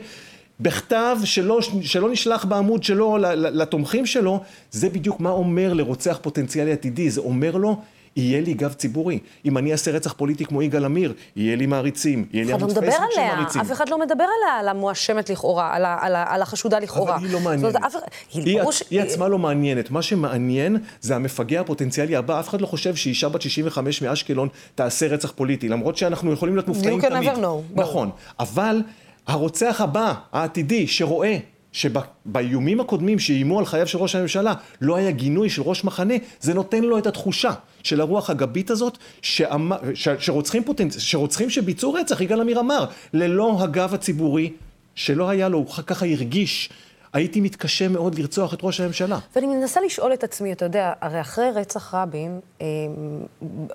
בכתב שלא, שלא נשלח בעמוד שלו לתומכים שלו, זה בדיוק מה אומר לרוצח פוטנציאלי עתידי, זה אומר לו יהיה לי גב ציבורי. אם אני אעשה רצח פוליטי כמו יגאל עמיר, יהיה לי מעריצים, יהיה לי ערוץ פייסבוק של מעריצים. אף אחד לא מדבר עליה, על המואשמת לכאורה, על, על, על החשודה לכאורה. אבל היא לא מעניינת. זאת, אף, היא, היא, היא, ש... היא עצמה לא מעניינת. מה שמעניין זה המפגע הפוטנציאלי הבא. אף אחד לא חושב שאישה בת 65 מאשקלון תעשה רצח פוליטי, למרות שאנחנו יכולים להיות מופתעים תמיד. You can never know. נכון. אבל הרוצח הבא, העתידי, שרואה שבאיומים הקודמים שאיימו על חייו של ראש הממשלה לא היה גינוי של ראש מחנה, זה נותן לו את התחושה של הרוח הגבית הזאת שאמר, ש, שרוצחים, פוטנצ... שרוצחים שביצעו רצח, יגאל עמיר אמר, ללא הגב הציבורי שלא היה לו, הוא ככה הרגיש. הייתי מתקשה מאוד לרצוח את ראש הממשלה. ואני מנסה לשאול את עצמי, אתה יודע, הרי אחרי רצח רבין, אמ,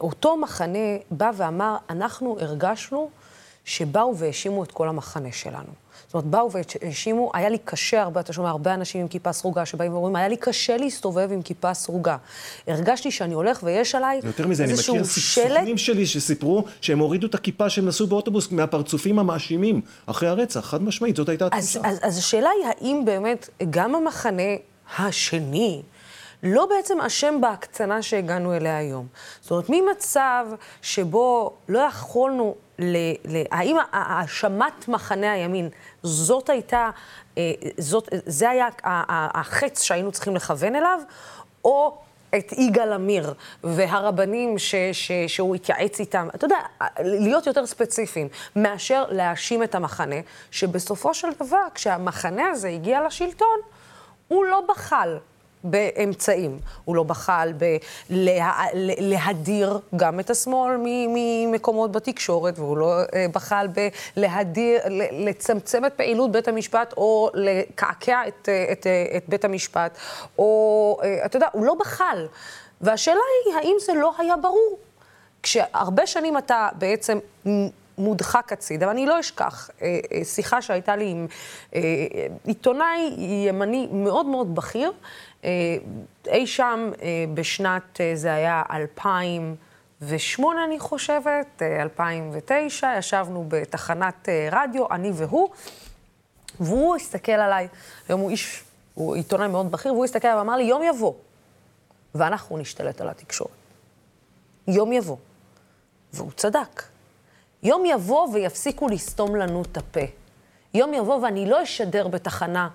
אותו מחנה בא ואמר, אנחנו הרגשנו שבאו והאשימו את כל המחנה שלנו. זאת אומרת, באו והאשימו, היה לי קשה הרבה, אתה שומע הרבה אנשים עם כיפה סרוגה שבאים ואומרים, היה לי קשה להסתובב עם כיפה סרוגה. הרגשתי שאני הולך ויש עליי איזשהו שלט... יותר מזה, אני מכיר סוכנים שלי שסיפרו שהם הורידו את הכיפה שהם נסעו באוטובוס מהפרצופים המאשימים אחרי הרצח, חד משמעית, זאת הייתה התחושה. אז, אז, אז השאלה היא, האם באמת גם המחנה השני, לא בעצם אשם בהקצנה שהגענו אליה היום. זאת אומרת, ממצב שבו לא יכולנו, ל, ל, האם האשמת מחנה הימין, זאת הייתה, אה, זאת, זה היה החץ שהיינו צריכים לכוון אליו, או את יגאל עמיר והרבנים ש, ש, שהוא התייעץ איתם, אתה יודע, להיות יותר ספציפיים, מאשר להאשים את המחנה, שבסופו של דבר, כשהמחנה הזה הגיע לשלטון, הוא לא בחל באמצעים. הוא לא בחל בלהדיר גם את השמאל ממקומות בתקשורת, והוא לא אה, בחל בלהדיר, לצמצם את פעילות בית המשפט או לקעקע את, אה, את, אה, את בית המשפט, או, אתה יודע, הוא לא בחל. והשאלה היא, האם זה לא היה ברור? כשהרבה שנים אתה בעצם מודחק הצידה, ואני לא אשכח שיחה שהייתה לי עם עיתונאי ימני מאוד מאוד בכיר, אי שם אה, בשנת, אה, זה היה 2008 אני חושבת, 2009, ישבנו בתחנת רדיו, אני והוא, והוא הסתכל עליי, היום הוא איש, הוא עיתונאי מאוד בכיר, והוא הסתכל עליי ואמר לי, יום יבוא, ואנחנו נשתלט על התקשורת. יום יבוא. והוא צדק. יום יבוא ויפסיקו לסתום לנו את הפה. יום יבוא ואני לא אשדר בתחנה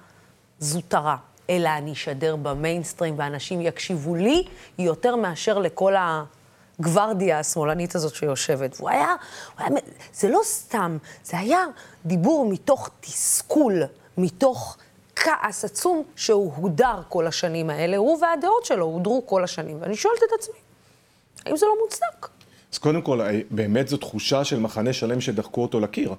זוטרה. אלא אני אשדר במיינסטרים ואנשים יקשיבו לי יותר מאשר לכל הגוורדיה השמאלנית הזאת שיושבת. והוא היה, הוא היה, זה לא סתם, זה היה דיבור מתוך תסכול, מתוך כעס עצום שהוא הודר כל השנים האלה, הוא והדעות שלו הודרו כל השנים. ואני שואלת את עצמי, האם זה לא מוצדק? אז קודם כל, באמת זו תחושה של מחנה שלם שדחקו אותו לקיר.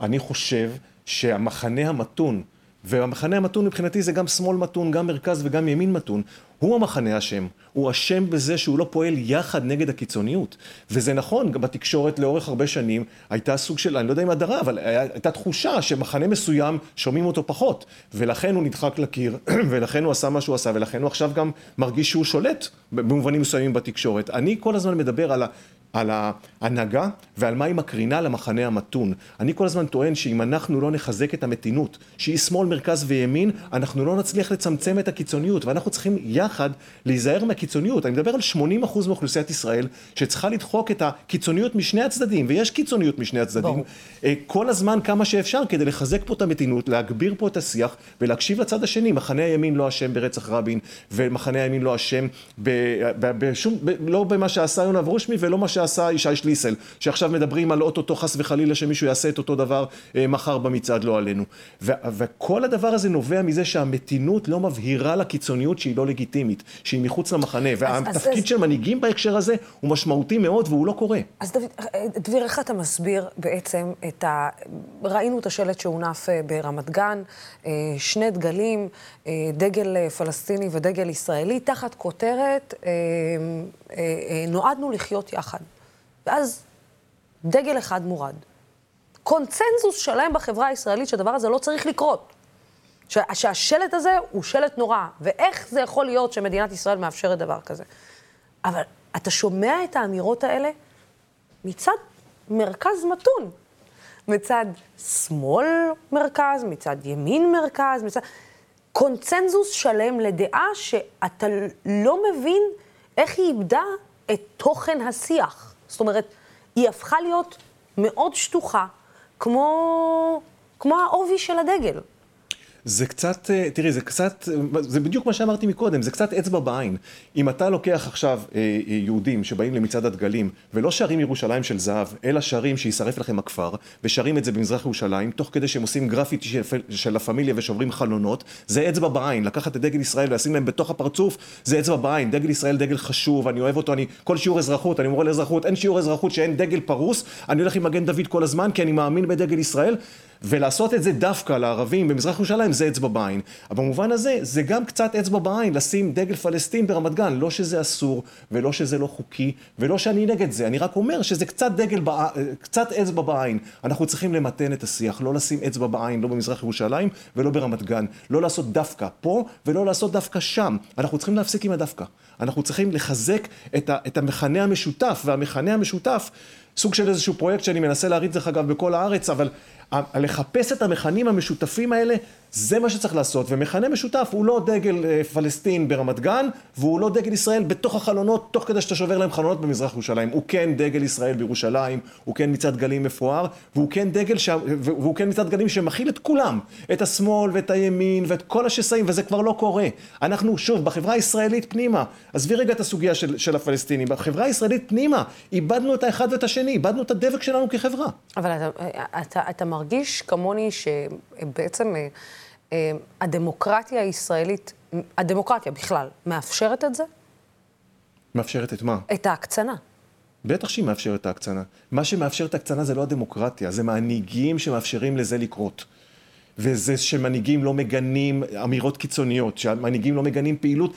אני חושב שהמחנה המתון, והמחנה המתון מבחינתי זה גם שמאל מתון, גם מרכז וגם ימין מתון. הוא המחנה אשם. הוא אשם בזה שהוא לא פועל יחד נגד הקיצוניות. וזה נכון, גם בתקשורת לאורך הרבה שנים הייתה סוג של, אני לא יודע אם הדרה, אבל הייתה תחושה שמחנה מסוים שומעים אותו פחות. ולכן הוא נדחק לקיר, ולכן הוא עשה מה שהוא עשה, ולכן הוא עכשיו גם מרגיש שהוא שולט במובנים מסוימים בתקשורת. אני כל הזמן מדבר על על ההנהגה ועל מה היא מקרינה למחנה המתון. אני כל הזמן טוען שאם אנחנו לא נחזק את המתינות, שהיא שמאל, מרכז וימין, אנחנו לא נצליח לצמצם את הקיצוניות, ואנחנו צריכים יחד להיזהר מהקיצוניות. אני מדבר על 80% מאוכלוסיית ישראל שצריכה לדחוק את הקיצוניות משני הצדדים, ויש קיצוניות משני הצדדים, ברור. אה, כל הזמן כמה שאפשר כדי לחזק פה את המתינות, להגביר פה את השיח ולהקשיב לצד השני. מחנה הימין לא אשם ברצח רבין, ומחנה הימין לא אשם בשום, לא במה שעשה יונה אברושמי ולא מה שעשה ישי שליסל, שעכשיו מדברים על אוטוטו חס וחלילה שמישהו יעשה את אותו דבר אה, מחר במצעד לא עלינו. ו- וכל הדבר הזה נובע מזה שהמתינות לא מבהירה לקיצוניות שהיא לא לגיטימית, שהיא מחוץ למחנה, והתפקיד אז, של מנהיגים בהקשר הזה הוא משמעותי מאוד והוא לא קורה. אז דוד, אה, דביר, איך אתה מסביר בעצם את ה... ראינו את השלט שהונף אה, ברמת גן, שני דגלים, דגל פלסטיני ודגל ישראלי, תחת כותרת נועדנו לחיות יחד. ואז דגל אחד מורד. קונצנזוס שלם בחברה הישראלית שהדבר הזה לא צריך לקרות. ש- שהשלט הזה הוא שלט נורא, ואיך זה יכול להיות שמדינת ישראל מאפשרת דבר כזה. אבל אתה שומע את האמירות האלה מצד מרכז מתון. מצד שמאל מרכז, מצד ימין מרכז, מצד... קונצנזוס שלם לדעה שאתה לא מבין איך היא איבדה את תוכן השיח. זאת אומרת, היא הפכה להיות מאוד שטוחה, כמו, כמו העובי של הדגל. זה קצת, אה, תראי, זה קצת, זה בדיוק מה שאמרתי מקודם, זה קצת אצבע בעין. אם אתה לוקח עכשיו אה, אה, יהודים שבאים למצעד הדגלים, ולא שרים ירושלים של זהב, אלא שרים שישרף לכם הכפר, ושרים את זה במזרח ירושלים, תוך כדי שהם עושים גרפיטי של, לה פמיליה ושוברים חלונות, זה אצבע בעין. לקחת את דגל ישראל ולשים להם בתוך הפרצוף, זה אצבע בעין. דגל ישראל דגל חשוב, אני אוהב אותו, אני, כל שיעור אזרחות, אני מורה לאזרחות, אין שיעור אזרחות שאין דגל פרוס, אני הולך עם מגן דוד כל הזמן, כי אני מאמין בדגל ישראל. ולעשות את זה דווקא לערבים במזרח ירושלים זה אצבע בעין. אבל במובן הזה זה גם קצת אצבע בעין לשים דגל פלסטין ברמת גן. לא שזה אסור ולא שזה לא חוקי ולא שאני נגד זה. אני רק אומר שזה קצת דגל, בע... קצת אצבע בעין. אנחנו צריכים למתן את השיח, לא לשים אצבע בעין, לא במזרח ירושלים ולא ברמת גן. לא לעשות דווקא פה ולא לעשות דווקא שם. אנחנו צריכים להפסיק עם הדווקא. אנחנו צריכים לחזק את, ה... את המכנה המשותף, והמכנה המשותף סוג של איזשהו פרויקט שאני מנסה להריץ דרך אגב בכל הארץ, אבל לחפש את המכנים המשותפים האלה זה מה שצריך לעשות, ומכנה משותף הוא לא דגל אה, פלסטין ברמת גן, והוא לא דגל ישראל בתוך החלונות, תוך כדי שאתה שובר להם חלונות במזרח ירושלים. הוא כן דגל ישראל בירושלים, הוא כן מצעד גלים מפואר, והוא כן דגל, ש... והוא כן מצעד גלים שמכיל את כולם, את השמאל ואת הימין ואת כל השסעים, וזה כבר לא קורה. אנחנו, שוב, בחברה הישראלית פנימה, עזבי רגע את הסוגיה של, של הפלסטינים, בחברה הישראלית פנימה, איבדנו את האחד ואת השני, איבדנו את הדבק שלנו כחברה. אבל אתה, אתה, אתה מרגיש כמוני שבעצם... אה, הדמוקרטיה הישראלית, הדמוקרטיה בכלל, מאפשרת את זה? מאפשרת את מה? את ההקצנה. בטח שהיא מאפשרת את ההקצנה. מה שמאפשר את ההקצנה זה לא הדמוקרטיה, זה מנהיגים שמאפשרים לזה לקרות. וזה שמנהיגים לא מגנים אמירות קיצוניות, שהמנהיגים לא מגנים פעילות.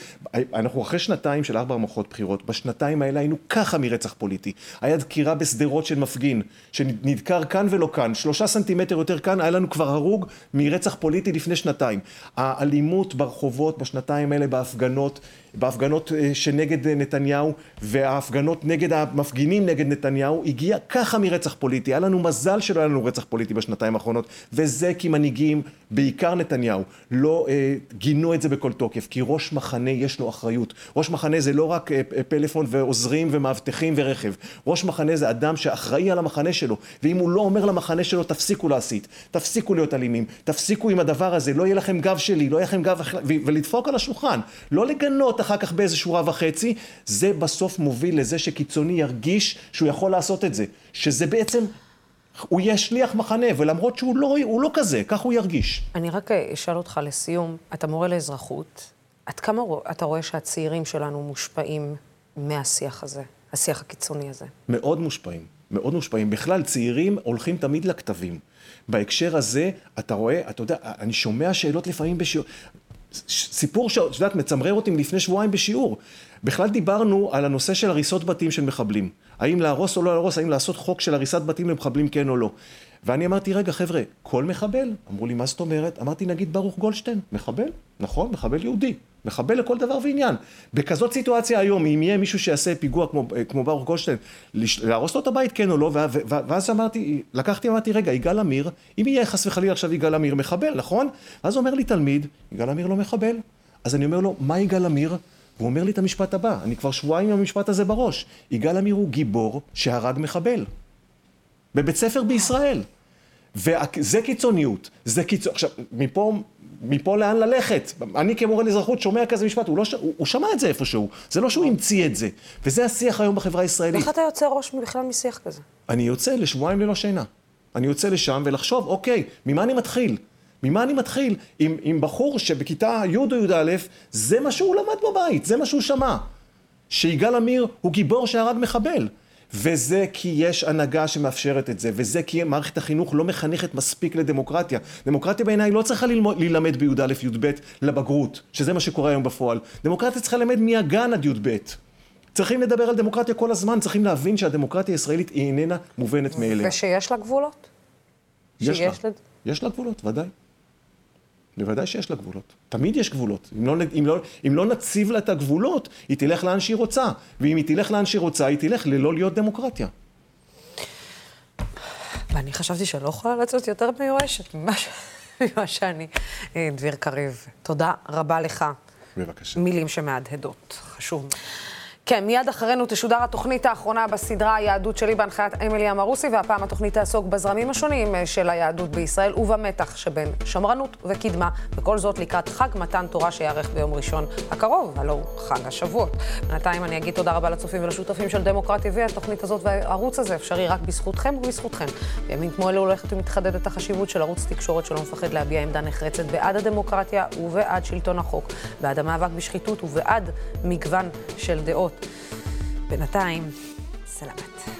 אנחנו אחרי שנתיים של ארבע מערכות בחירות, בשנתיים האלה היינו ככה מרצח פוליטי. היה דקירה בשדרות של מפגין, שנדקר כאן ולא כאן, שלושה סנטימטר יותר כאן, היה לנו כבר הרוג מרצח פוליטי לפני שנתיים. האלימות ברחובות בשנתיים האלה, בהפגנות, בהפגנות אה, שנגד נתניהו וההפגנות נגד המפגינים נגד נתניהו הגיע ככה מרצח פוליטי. היה לנו מזל שלא היה לנו רצח פוליטי בשנתיים האחרונות וזה כי מנהיגים, בעיקר נתניהו, לא אה, גינו את זה בכל תוקף כי ראש מחנה יש לו אחריות. ראש מחנה זה לא רק אה, פלאפון ועוזרים ומאבטחים ורכב. ראש מחנה זה אדם שאחראי על המחנה שלו ואם הוא לא אומר למחנה שלו תפסיקו להסית, תפסיקו להיות אלימים, תפסיקו עם הדבר הזה, לא יהיה לכם גב שלי, לא יהיה לכם גב ולדפוק על השולחן, לא לגנות אחר כך באיזה שורה וחצי, זה בסוף מוביל לזה שקיצוני ירגיש שהוא יכול לעשות את זה. שזה בעצם, הוא יהיה שליח מחנה, ולמרות שהוא לא, לא כזה, כך הוא ירגיש. אני רק אה, אשאל אותך לסיום, אתה מורה לאזרחות, עד כמה אתה רואה שהצעירים שלנו מושפעים מהשיח הזה, השיח הקיצוני הזה? מאוד מושפעים, מאוד מושפעים. בכלל, צעירים הולכים תמיד לכתבים. בהקשר הזה, אתה רואה, אתה יודע, אני שומע שאלות לפעמים בשיעור. סיפור שאת יודעת, מצמרר אותי מלפני שבועיים בשיעור. בכלל דיברנו על הנושא של הריסות בתים של מחבלים. האם להרוס או לא להרוס, האם לעשות חוק של הריסת בתים למחבלים כן או לא. ואני אמרתי, רגע חבר'ה, כל מחבל? אמרו לי, מה זאת אומרת? אמרתי, נגיד ברוך גולדשטיין, מחבל? נכון, מחבל יהודי. מחבל לכל דבר ועניין. בכזאת סיטואציה היום, אם יהיה מישהו שיעשה פיגוע כמו, כמו ברוך גולדשטיין, להרוס לו את הבית כן או לא, ואז אמרתי, לקחתי ואמרתי, רגע, יגאל עמיר, אם יהיה חס וחלילה עכשיו יגאל עמיר מחבל, נכון? ואז אומר לי תלמיד, יגאל עמיר לא מחבל. אז אני אומר לו, מה יגאל עמיר? והוא אומר לי את המשפט הבא, אני כבר שבועיים עם המשפט הזה בראש, יגאל עמיר הוא גיבור שהרג מחבל. בבית ספר בישראל. וזה קיצוניות, זה קיצוניות. עכשיו, מפה, מפה לאן ללכת? אני כמורה לאזרחות שומע כזה משפט, הוא, לא ש... הוא, הוא שמע את זה איפשהו, זה לא שהוא המציא את זה. וזה השיח היום בחברה הישראלית. איך אתה יוצא ראש בכלל משיח כזה? אני יוצא לשבועיים ללא שינה. אני יוצא לשם ולחשוב, אוקיי, ממה אני מתחיל? ממה אני מתחיל? עם, עם בחור שבכיתה י' או י"א, זה מה שהוא למד בבית, זה מה שהוא שמע. שיגאל עמיר הוא גיבור שהרג מחבל. וזה כי יש הנהגה שמאפשרת את זה, וזה כי מערכת החינוך לא מחנכת מספיק לדמוקרטיה. דמוקרטיה בעיניי לא צריכה ללמוד, להילמד בי"א י"ב לבגרות, שזה מה שקורה היום בפועל. דמוקרטיה צריכה ללמד מהגן עד י"ב. צריכים לדבר על דמוקרטיה כל הזמן, צריכים להבין שהדמוקרטיה הישראלית היא איננה מובנת מאליה. ושיש לה גבולות? יש לה. לד... יש לה גבולות, ודאי. בוודאי שיש לה גבולות. תמיד יש גבולות. אם לא, אם, לא, אם לא נציב לה את הגבולות, היא תלך לאן שהיא רוצה. ואם היא תלך לאן שהיא רוצה, היא תלך ללא להיות דמוקרטיה. ואני חשבתי שאני לא יכולה לצאת יותר מיואשת ממה, ממה שאני. אה, דביר קריב, תודה רבה לך. בבקשה. מילים שמהדהדות. חשוב. כן, מיד אחרינו תשודר התוכנית האחרונה בסדרה היהדות שלי בהנחיית אמילי אמרוסי, והפעם התוכנית תעסוק בזרמים השונים אה, של היהדות בישראל ובמתח שבין שמרנות וקדמה, וכל זאת לקראת חג מתן תורה שיארך ביום ראשון הקרוב, הלא חג השבועות. בינתיים אני אגיד תודה רבה לצופים ולשותפים של דמוקרט TV, התוכנית הזאת והערוץ הזה אפשרי רק בזכותכם ובזכותכם. בימים כמו אלה הולכת ומתחדדת החשיבות של ערוץ תקשורת שלא מפחד להביע עמדה נחרצת בעד הדמוקרטיה ובעד שלטון החוק, בעד המאבק בשחיתות ובעד מגוון של דעות. בינתיים, סלמת.